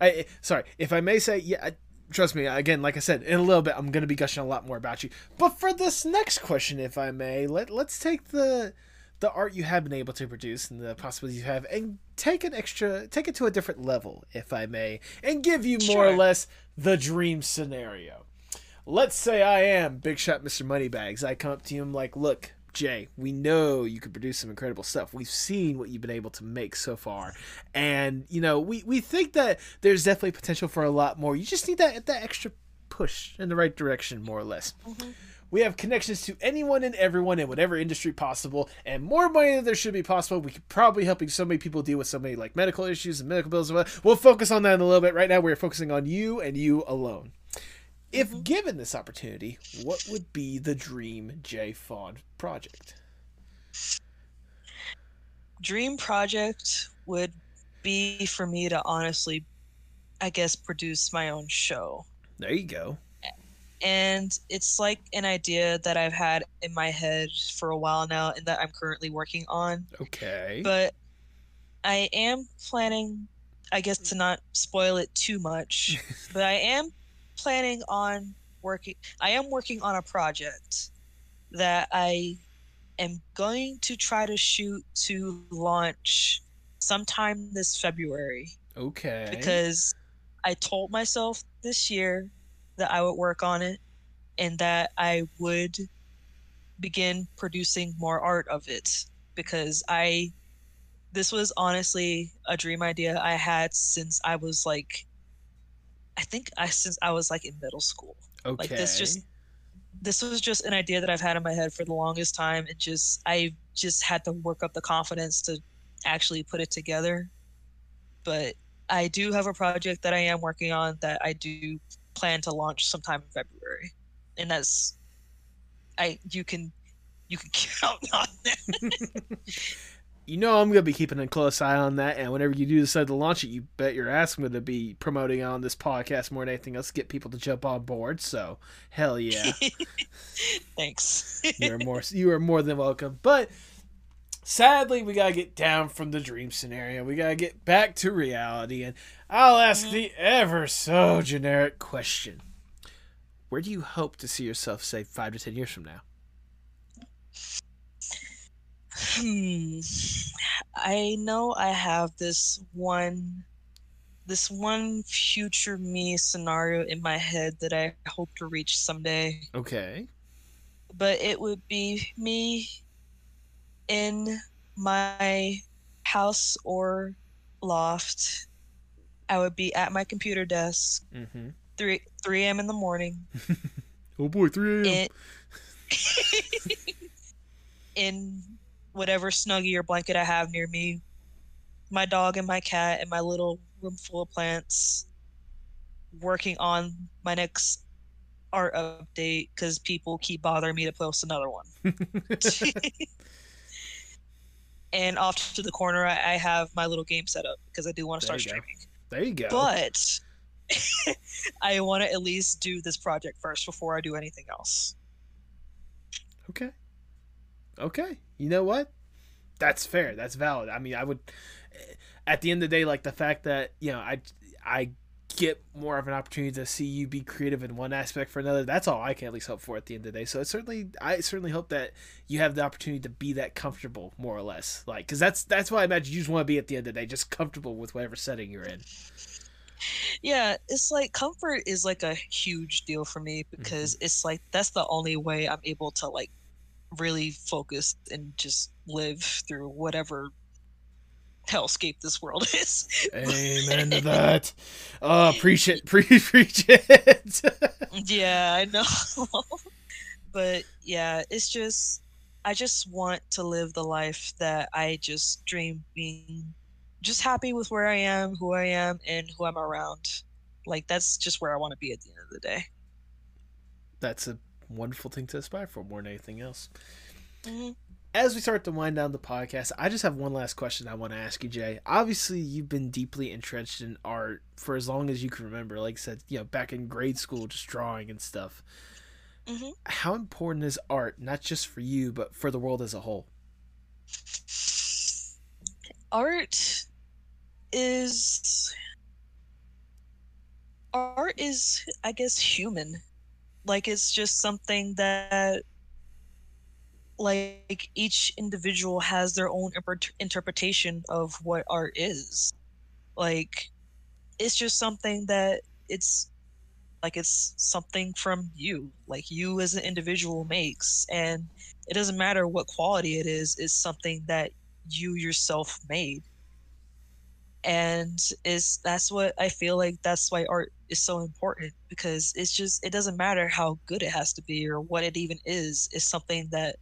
I sorry if I may say, yeah. I- Trust me. Again, like I said, in a little bit, I'm going to be gushing a lot more about you. But for this next question, if I may, let let's take the the art you have been able to produce and the possibilities you have, and take an extra, take it to a different level, if I may, and give you more or less the dream scenario. Let's say I am Big Shot Mr. Moneybags. I come up to you and I'm like, look, Jay, we know you could produce some incredible stuff. We've seen what you've been able to make so far. And, you know, we, we think that there's definitely potential for a lot more. You just need that that extra push in the right direction, more or less. Mm-hmm. We have connections to anyone and everyone in whatever industry possible, and more money than there should be possible. We could probably helping so many people deal with so many like medical issues and medical bills. and We'll focus on that in a little bit. Right now, we're focusing on you and you alone. If mm-hmm. given this opportunity, what would be the dream J Fawn project? dream project would be for me to honestly i guess produce my own show There you go. and it's like an idea that i've had in my head for a while now and that i'm currently working on Okay. but i am planning i guess to not spoil it too much but i am planning on working i am working on a project that i am going to try to shoot to launch sometime this february okay. because I told myself this year that I would work on it and that I would begin producing more art of it because I this was honestly a dream idea I had since I was like I think I since I was like in middle school. Okay. Like this just this was just an idea that I've had in my head for the longest time and just I just had to work up the confidence to actually put it together. But I do have a project that I am working on that I do plan to launch sometime in February. And that's I you can you can count on that. you know I'm gonna be keeping a close eye on that, and whenever you do decide to launch it, you bet your ass I'm gonna be promoting on this podcast more than anything else, to get people to jump on board. So hell yeah, Thanks. you're more you are more than welcome. But sadly, we gotta get down from the dream scenario. We gotta get back to reality, and I'll ask Mhm. the ever so generic question: Where do you hope to see yourself, say, five to ten years from now? Hmm. I know I have this one this one future me scenario in my head that I hope to reach someday, Okay. but it would be me in my house or loft. I would be at my computer desk, Mm-hmm. 3 3 a.m. in the morning, Oh boy, three a.m. in, in whatever snuggie or blanket I have near me, my dog and my cat and my little room full of plants, working on my next art update because people keep bothering me to post another one. and off to the corner, I, have my little game set up because I do want to start you go. streaming. there you go. But I want to at least do this project first before I do anything else. Okay. Okay. You know what? That's fair. That's valid. I mean, I would at the end of the day like the fact that, you know, I I get more of an opportunity to see you be creative in one aspect for another. That's all I can at least hope for at the end of the day. So it certainly I certainly hope that you have the opportunity to be that comfortable more or less. Like cuz that's that's why I imagine you just want to be at the end of the day just comfortable with whatever setting you're in. Yeah, it's like comfort is like a huge deal for me because mm-hmm. it's like that's the only way I'm able to like really focus and just live through whatever hellscape this world is. Amen to that. Oh, preach it. Pre- preach it. yeah, I know. but yeah, it's just I just want to live the life that I just dream being just happy with where I am, who I am, and who I'm around. Like that's just where I want to be at the end of the day. That's a wonderful thing to aspire for more than anything else. Mhm. As we start to wind down the podcast, I just have one last question I want to ask you, Jay. Obviously, you've been deeply entrenched in art for as long as you can remember. Like I said, you know, back in grade school, just drawing and stuff. Mhm. How important is art, not just for you, but for the world as a whole? art is art is i guess human like it's just something that like each individual has their own interpretation of what art is. Like it's just something that it's like it's something from you. Like you as an individual makes and it doesn't matter what quality it is it's something that you yourself made and is that's what i feel like that's why art is so important because it's just it doesn't matter how good it has to be or what it even is it's something that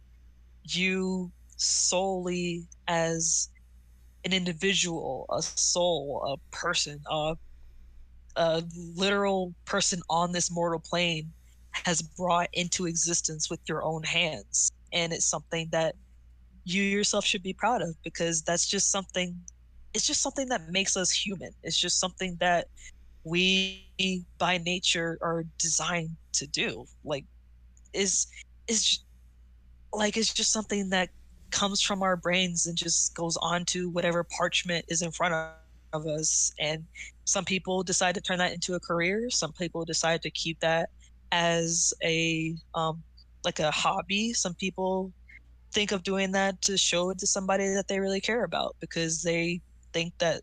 you solely as an individual a soul a person a, a literal person on this mortal plane has brought into existence with your own hands and it's something that you yourself should be proud of because that's just something it's just something that makes us human. It's just something that we by nature are designed to do. Like is is like it's just something that comes from our brains and just goes on to whatever parchment is in front of, us. And some people decide to turn that into a career. Some people decide to keep that as a um like a hobby. Some people think of doing that to show it to somebody that they really care about because they think that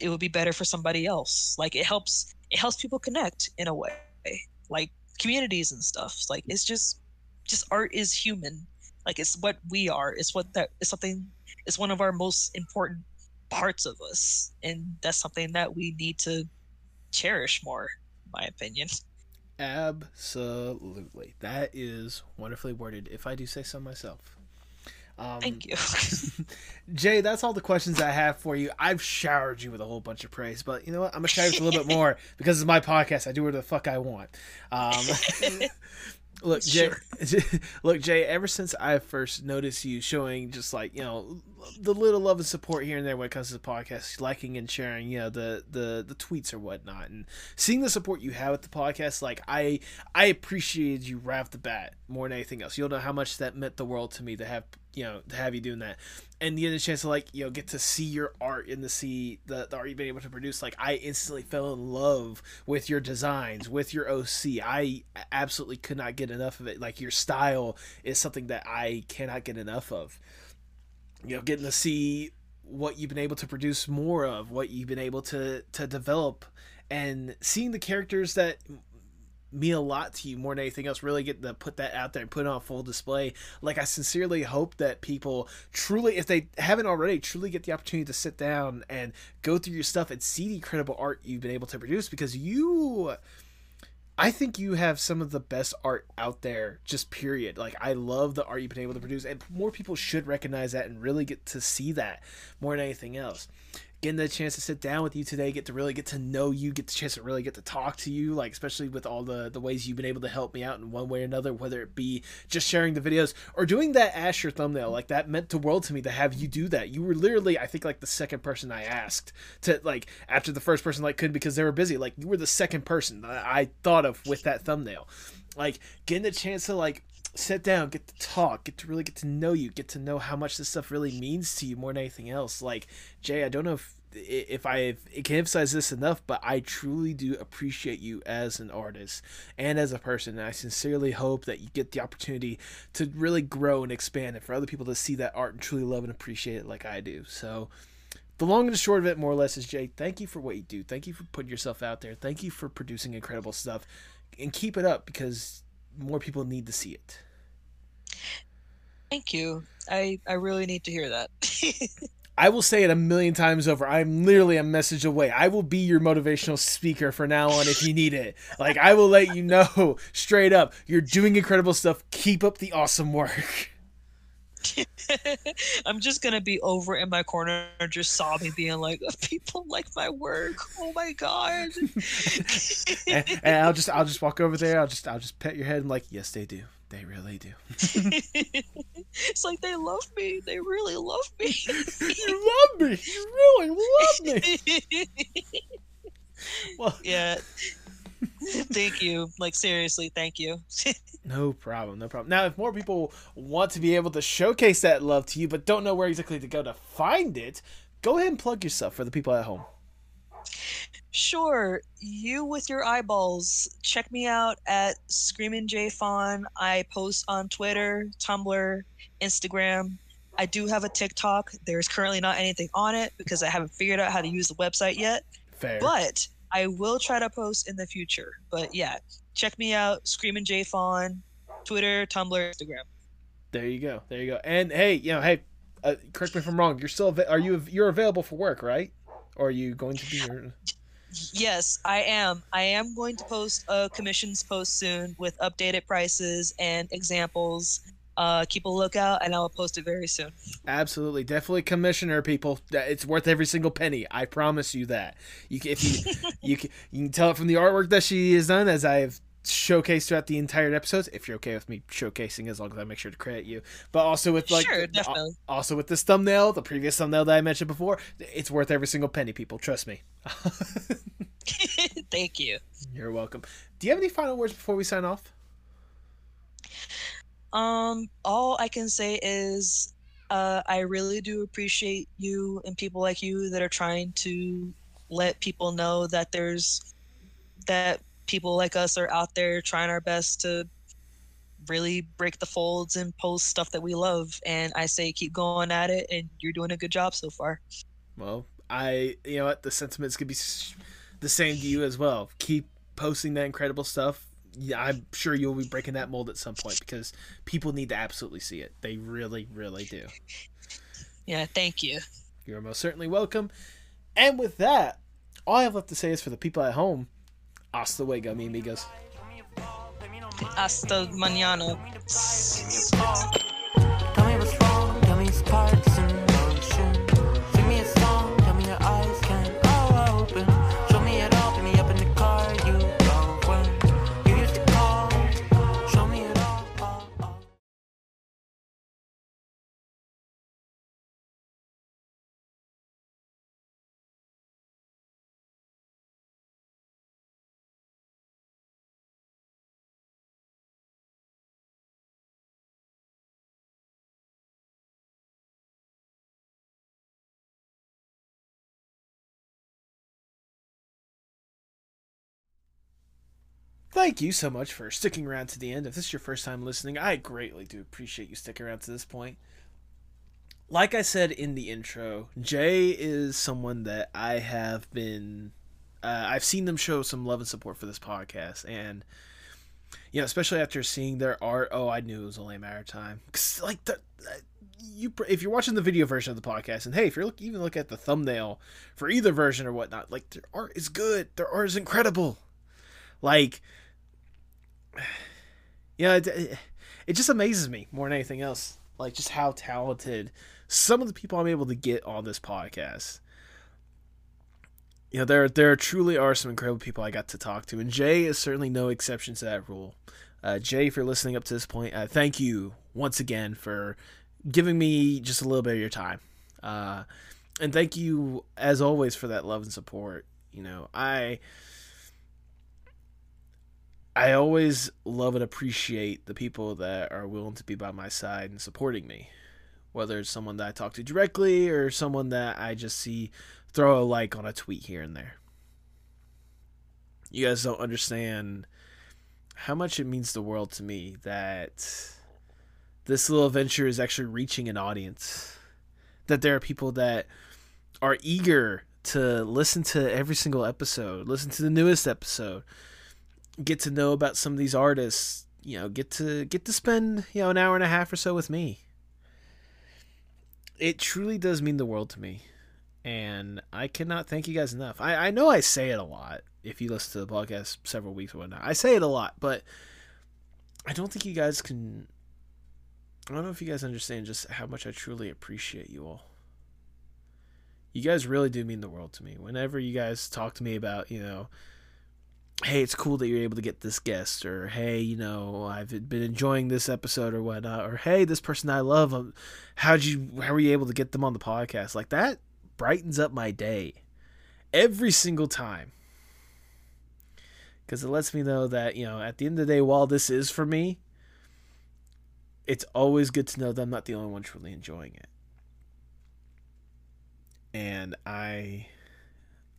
it would be better for somebody else like it helps it helps people connect in a way like communities and stuff like it's just just art is human like it's what we are it's what that is something it's one of our most important parts of us, and that's something that we need to cherish more, my opinion. Absolutely, that is wonderfully worded. If I do say so myself. Um, Thank you. Jay, that's all the questions I have for you. I've showered you with a whole bunch of praise, but you know what? I'm going to shower you a little bit more because it's my podcast. I do whatever the fuck I want. Um, look, Jay, look, Jay, ever since I first noticed you showing just like, you know, the little love and support here and there when it comes to the podcast, liking and sharing, you know, the, the, the tweets or whatnot, and seeing the support you have with the podcast, like I, I appreciated you right off the bat more than anything else. You'll know how much that meant the world to me to have you know to have you doing that. And you get a chance to like you know get to see your art and to see the, the art you've been able to produce. Like i instantly fell in love with your designs with your oc i absolutely could not get enough of it. Like your style is something that i cannot get enough of. You know getting to see what you've been able to produce more of what you've been able to to develop and seeing the characters that mean a lot to you more than anything else really get to put that out there and put it on full display like i sincerely hope that people truly if they haven't already truly get the opportunity to sit down and go through your stuff and see the incredible art you've been able to produce because you I think you have some of the best art out there, just period. Like, I love the art you've been able to produce, and more people should recognize that and really get to see that more than anything else getting the chance to sit down with you today, get to really get to know you, get the chance to really get to talk to you, like especially with all the the ways you've been able to help me out in one way or another, whether it be just sharing the videos or doing that Asher thumbnail. Like that meant the world to me to have you do that. You were literally, I think, like the second person I asked to like after the first person like could because they were busy. Like you were the second person I thought of with that thumbnail. Like getting the chance to like sit down, get to talk, get to really get to know you, get to know how much this stuff really means to you more than anything else. Like Jay, I don't know if if I can emphasize this enough, but I truly do appreciate you as an artist and as a person. And I sincerely hope that you get the opportunity to really grow and expand, and for other people to see that art and truly love and appreciate it like I do. So. The long and the short of it, more or less, is Jay. Thank you for what you do. Thank you for putting yourself out there. Thank you for producing incredible stuff, and keep it up because more people need to see it. Thank you. I I really need to hear that. I will say it a million times over. I'm literally a message away. I will be your motivational speaker for now on if you need it. Like I will let you know straight up. You're doing incredible stuff. Keep up the awesome work. I'm just gonna be over in my corner, just sobbing, being like, "People like my work. Oh my god!" and, and, I'll just, I'll just walk over there. I'll just, I'll just pet your head and like, "Yes, they do. They really do." it's like they love me. They really love me. you love me. You really love me. well, yeah. thank you. Like seriously, thank you. no problem, no problem. Now, if more people want to be able to showcase that love to you, but don't know where exactly to go to find it, go ahead and plug yourself for the people at home. Sure, you with your eyeballs. Check me out at Screaming J Fawn. I post on Twitter, Tumblr, Instagram. I do have a TikTok. There's currently not anything on it because I haven't figured out how to use the website yet. Fair. But I will try to post in the future. But yeah, check me out, Screaming J Fawn, Twitter, Tumblr, Instagram. There you go. There you go. And hey, you know, hey, uh, correct me if I'm wrong. You're still are you you're available for work, right? Or are you going to be? Yes, I am. I am going to post a commissions post soon with updated prices and examples uh, keep a lookout, and I will post it very soon. Absolutely, definitely, commissioner people. It's worth every single penny. I promise you that. You can, if you you can, you can tell it from the artwork that she has done, as I've showcased throughout the entire episodes. If you're okay with me showcasing, as long as I make sure to credit you, but also with like, sure, definitely. also with this thumbnail, the previous thumbnail that I mentioned before, it's worth every single penny. People, trust me. Thank you. You're welcome. Do you have any final words before we sign off? Um, all I can say is uh, I really do appreciate you and people like you that are trying to let people know that there's that people like us are out there trying our best to really break the folds and post stuff that we love. And I say keep going at it, and you're doing a good job so far. Well, I you know what the sentiments could be the same to you as well. Keep posting that incredible stuff yeah, I'm sure you'll be breaking that mold at some point because people need to absolutely see it. They really, really do. Yeah, thank you. you're most certainly welcome. And with that, all I have left to say is for the people at home, hasta luego, mi amigos. Hasta mañana. Thank you so much for sticking around to the end. If this is your first time listening, I greatly do appreciate you sticking around to this point. Like I said in the intro, Jay is someone that I have been. Uh, I've seen them show some love and support for this podcast, and you know, especially after seeing their art. Oh, I knew it was only a matter of time. 'Cause, like the you, if you're watching the video version of the podcast, and hey, if you're look, even look at the thumbnail for either version or whatnot, like their art is good. Their art is incredible. Like, yeah, it, it, just amazes me more than anything else. Like, just how talented some of the people I'm able to get on this podcast. You know, there there truly are some incredible people I got to talk to, and Jay is certainly no exception to that rule. Uh, Jay, if you're listening up to this point, uh, thank you once again for giving me just a little bit of your time. Uh, and thank you, as always, for that love and support. You know, I I always love and appreciate the people that are willing to be by my side and supporting me. Whether it's someone that I talk to directly or someone that I just see throw a like on a tweet here and there. You guys don't understand how much it means the world to me that this little venture is actually reaching an audience. That there are people that are eager to listen to every single episode, listen to the newest episode, get to know about some of these artists, you know, get to get to spend, you know, an hour and a half or so with me. It truly does mean the world to me. And I cannot thank you guys enough. I, I know I say it a lot if you listen to the podcast several weeks or whatnot. I say it a lot, but I don't think you guys can I don't know if you guys understand just how much I truly appreciate you all. You guys really do mean the world to me. Whenever you guys talk to me about, you know, hey, it's cool that you're able to get this guest, or hey, you know, I've been enjoying this episode or whatnot, or hey, this person I love, um, how'd you, how were you able to get them on the podcast? Like that brightens up my day every single time. Because it lets me know that, you know, at the end of the day, while this is for me, it's always good to know that I'm not the only one truly enjoying it. And I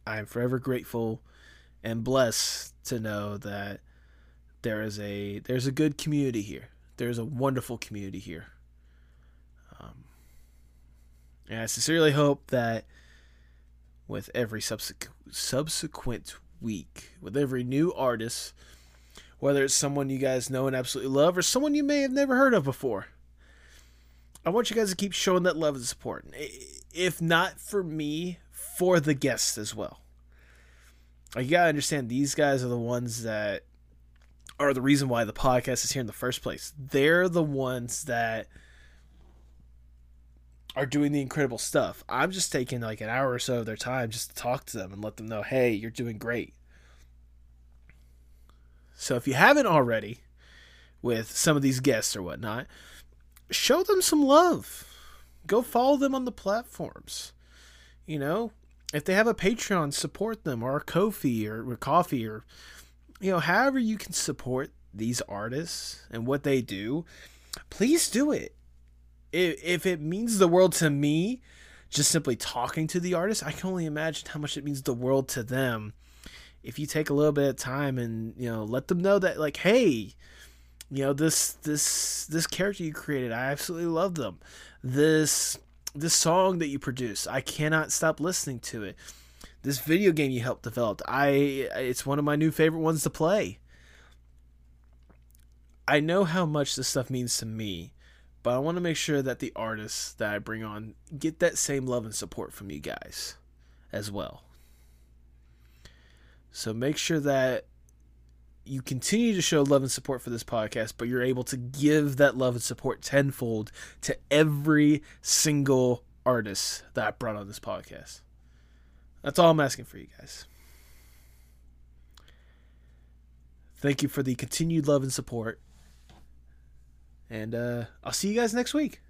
I'm forever grateful and blessed to know that there is a there's a good community here. There's a wonderful community here. Um, and I sincerely hope that with every subsequent subsequent week, with every new artist, whether it's someone you guys know and absolutely love or someone you may have never heard of before, I want you guys to keep showing that love and support. If not for me, for the guests as well. Like, you gotta understand, these guys are the ones that are the reason why the podcast is here in the first place. They're the ones that are doing the incredible stuff. I'm just taking like an hour or so of their time just to talk to them and let them know, hey, you're doing great. So if you haven't already, with some of these guests or whatnot, show them some love. Go follow them on the platforms. You know, if they have a Patreon, support them or a Ko-fi or, or coffee or you know, however you can support these artists and what they do, please do it. If, if it means the world to me, just simply talking to the artist, I can only imagine how much it means the world to them. If you take a little bit of time and you know let them know that like, hey, you know this this this character you created, I absolutely love them. This this song that you produced, I cannot stop listening to it this video game you helped develop i it's one of my new favorite ones to play i know how much this stuff means to me but I want to make sure that the artists that I bring on get that same love and support from you guys as well. So make sure that you continue to show love and support for this podcast, but you're able to give that love and support tenfold to every single artist that I brought on this podcast. That's all I'm asking for you guys. Thank you for the continued love and support. And uh, I'll see you guys next week.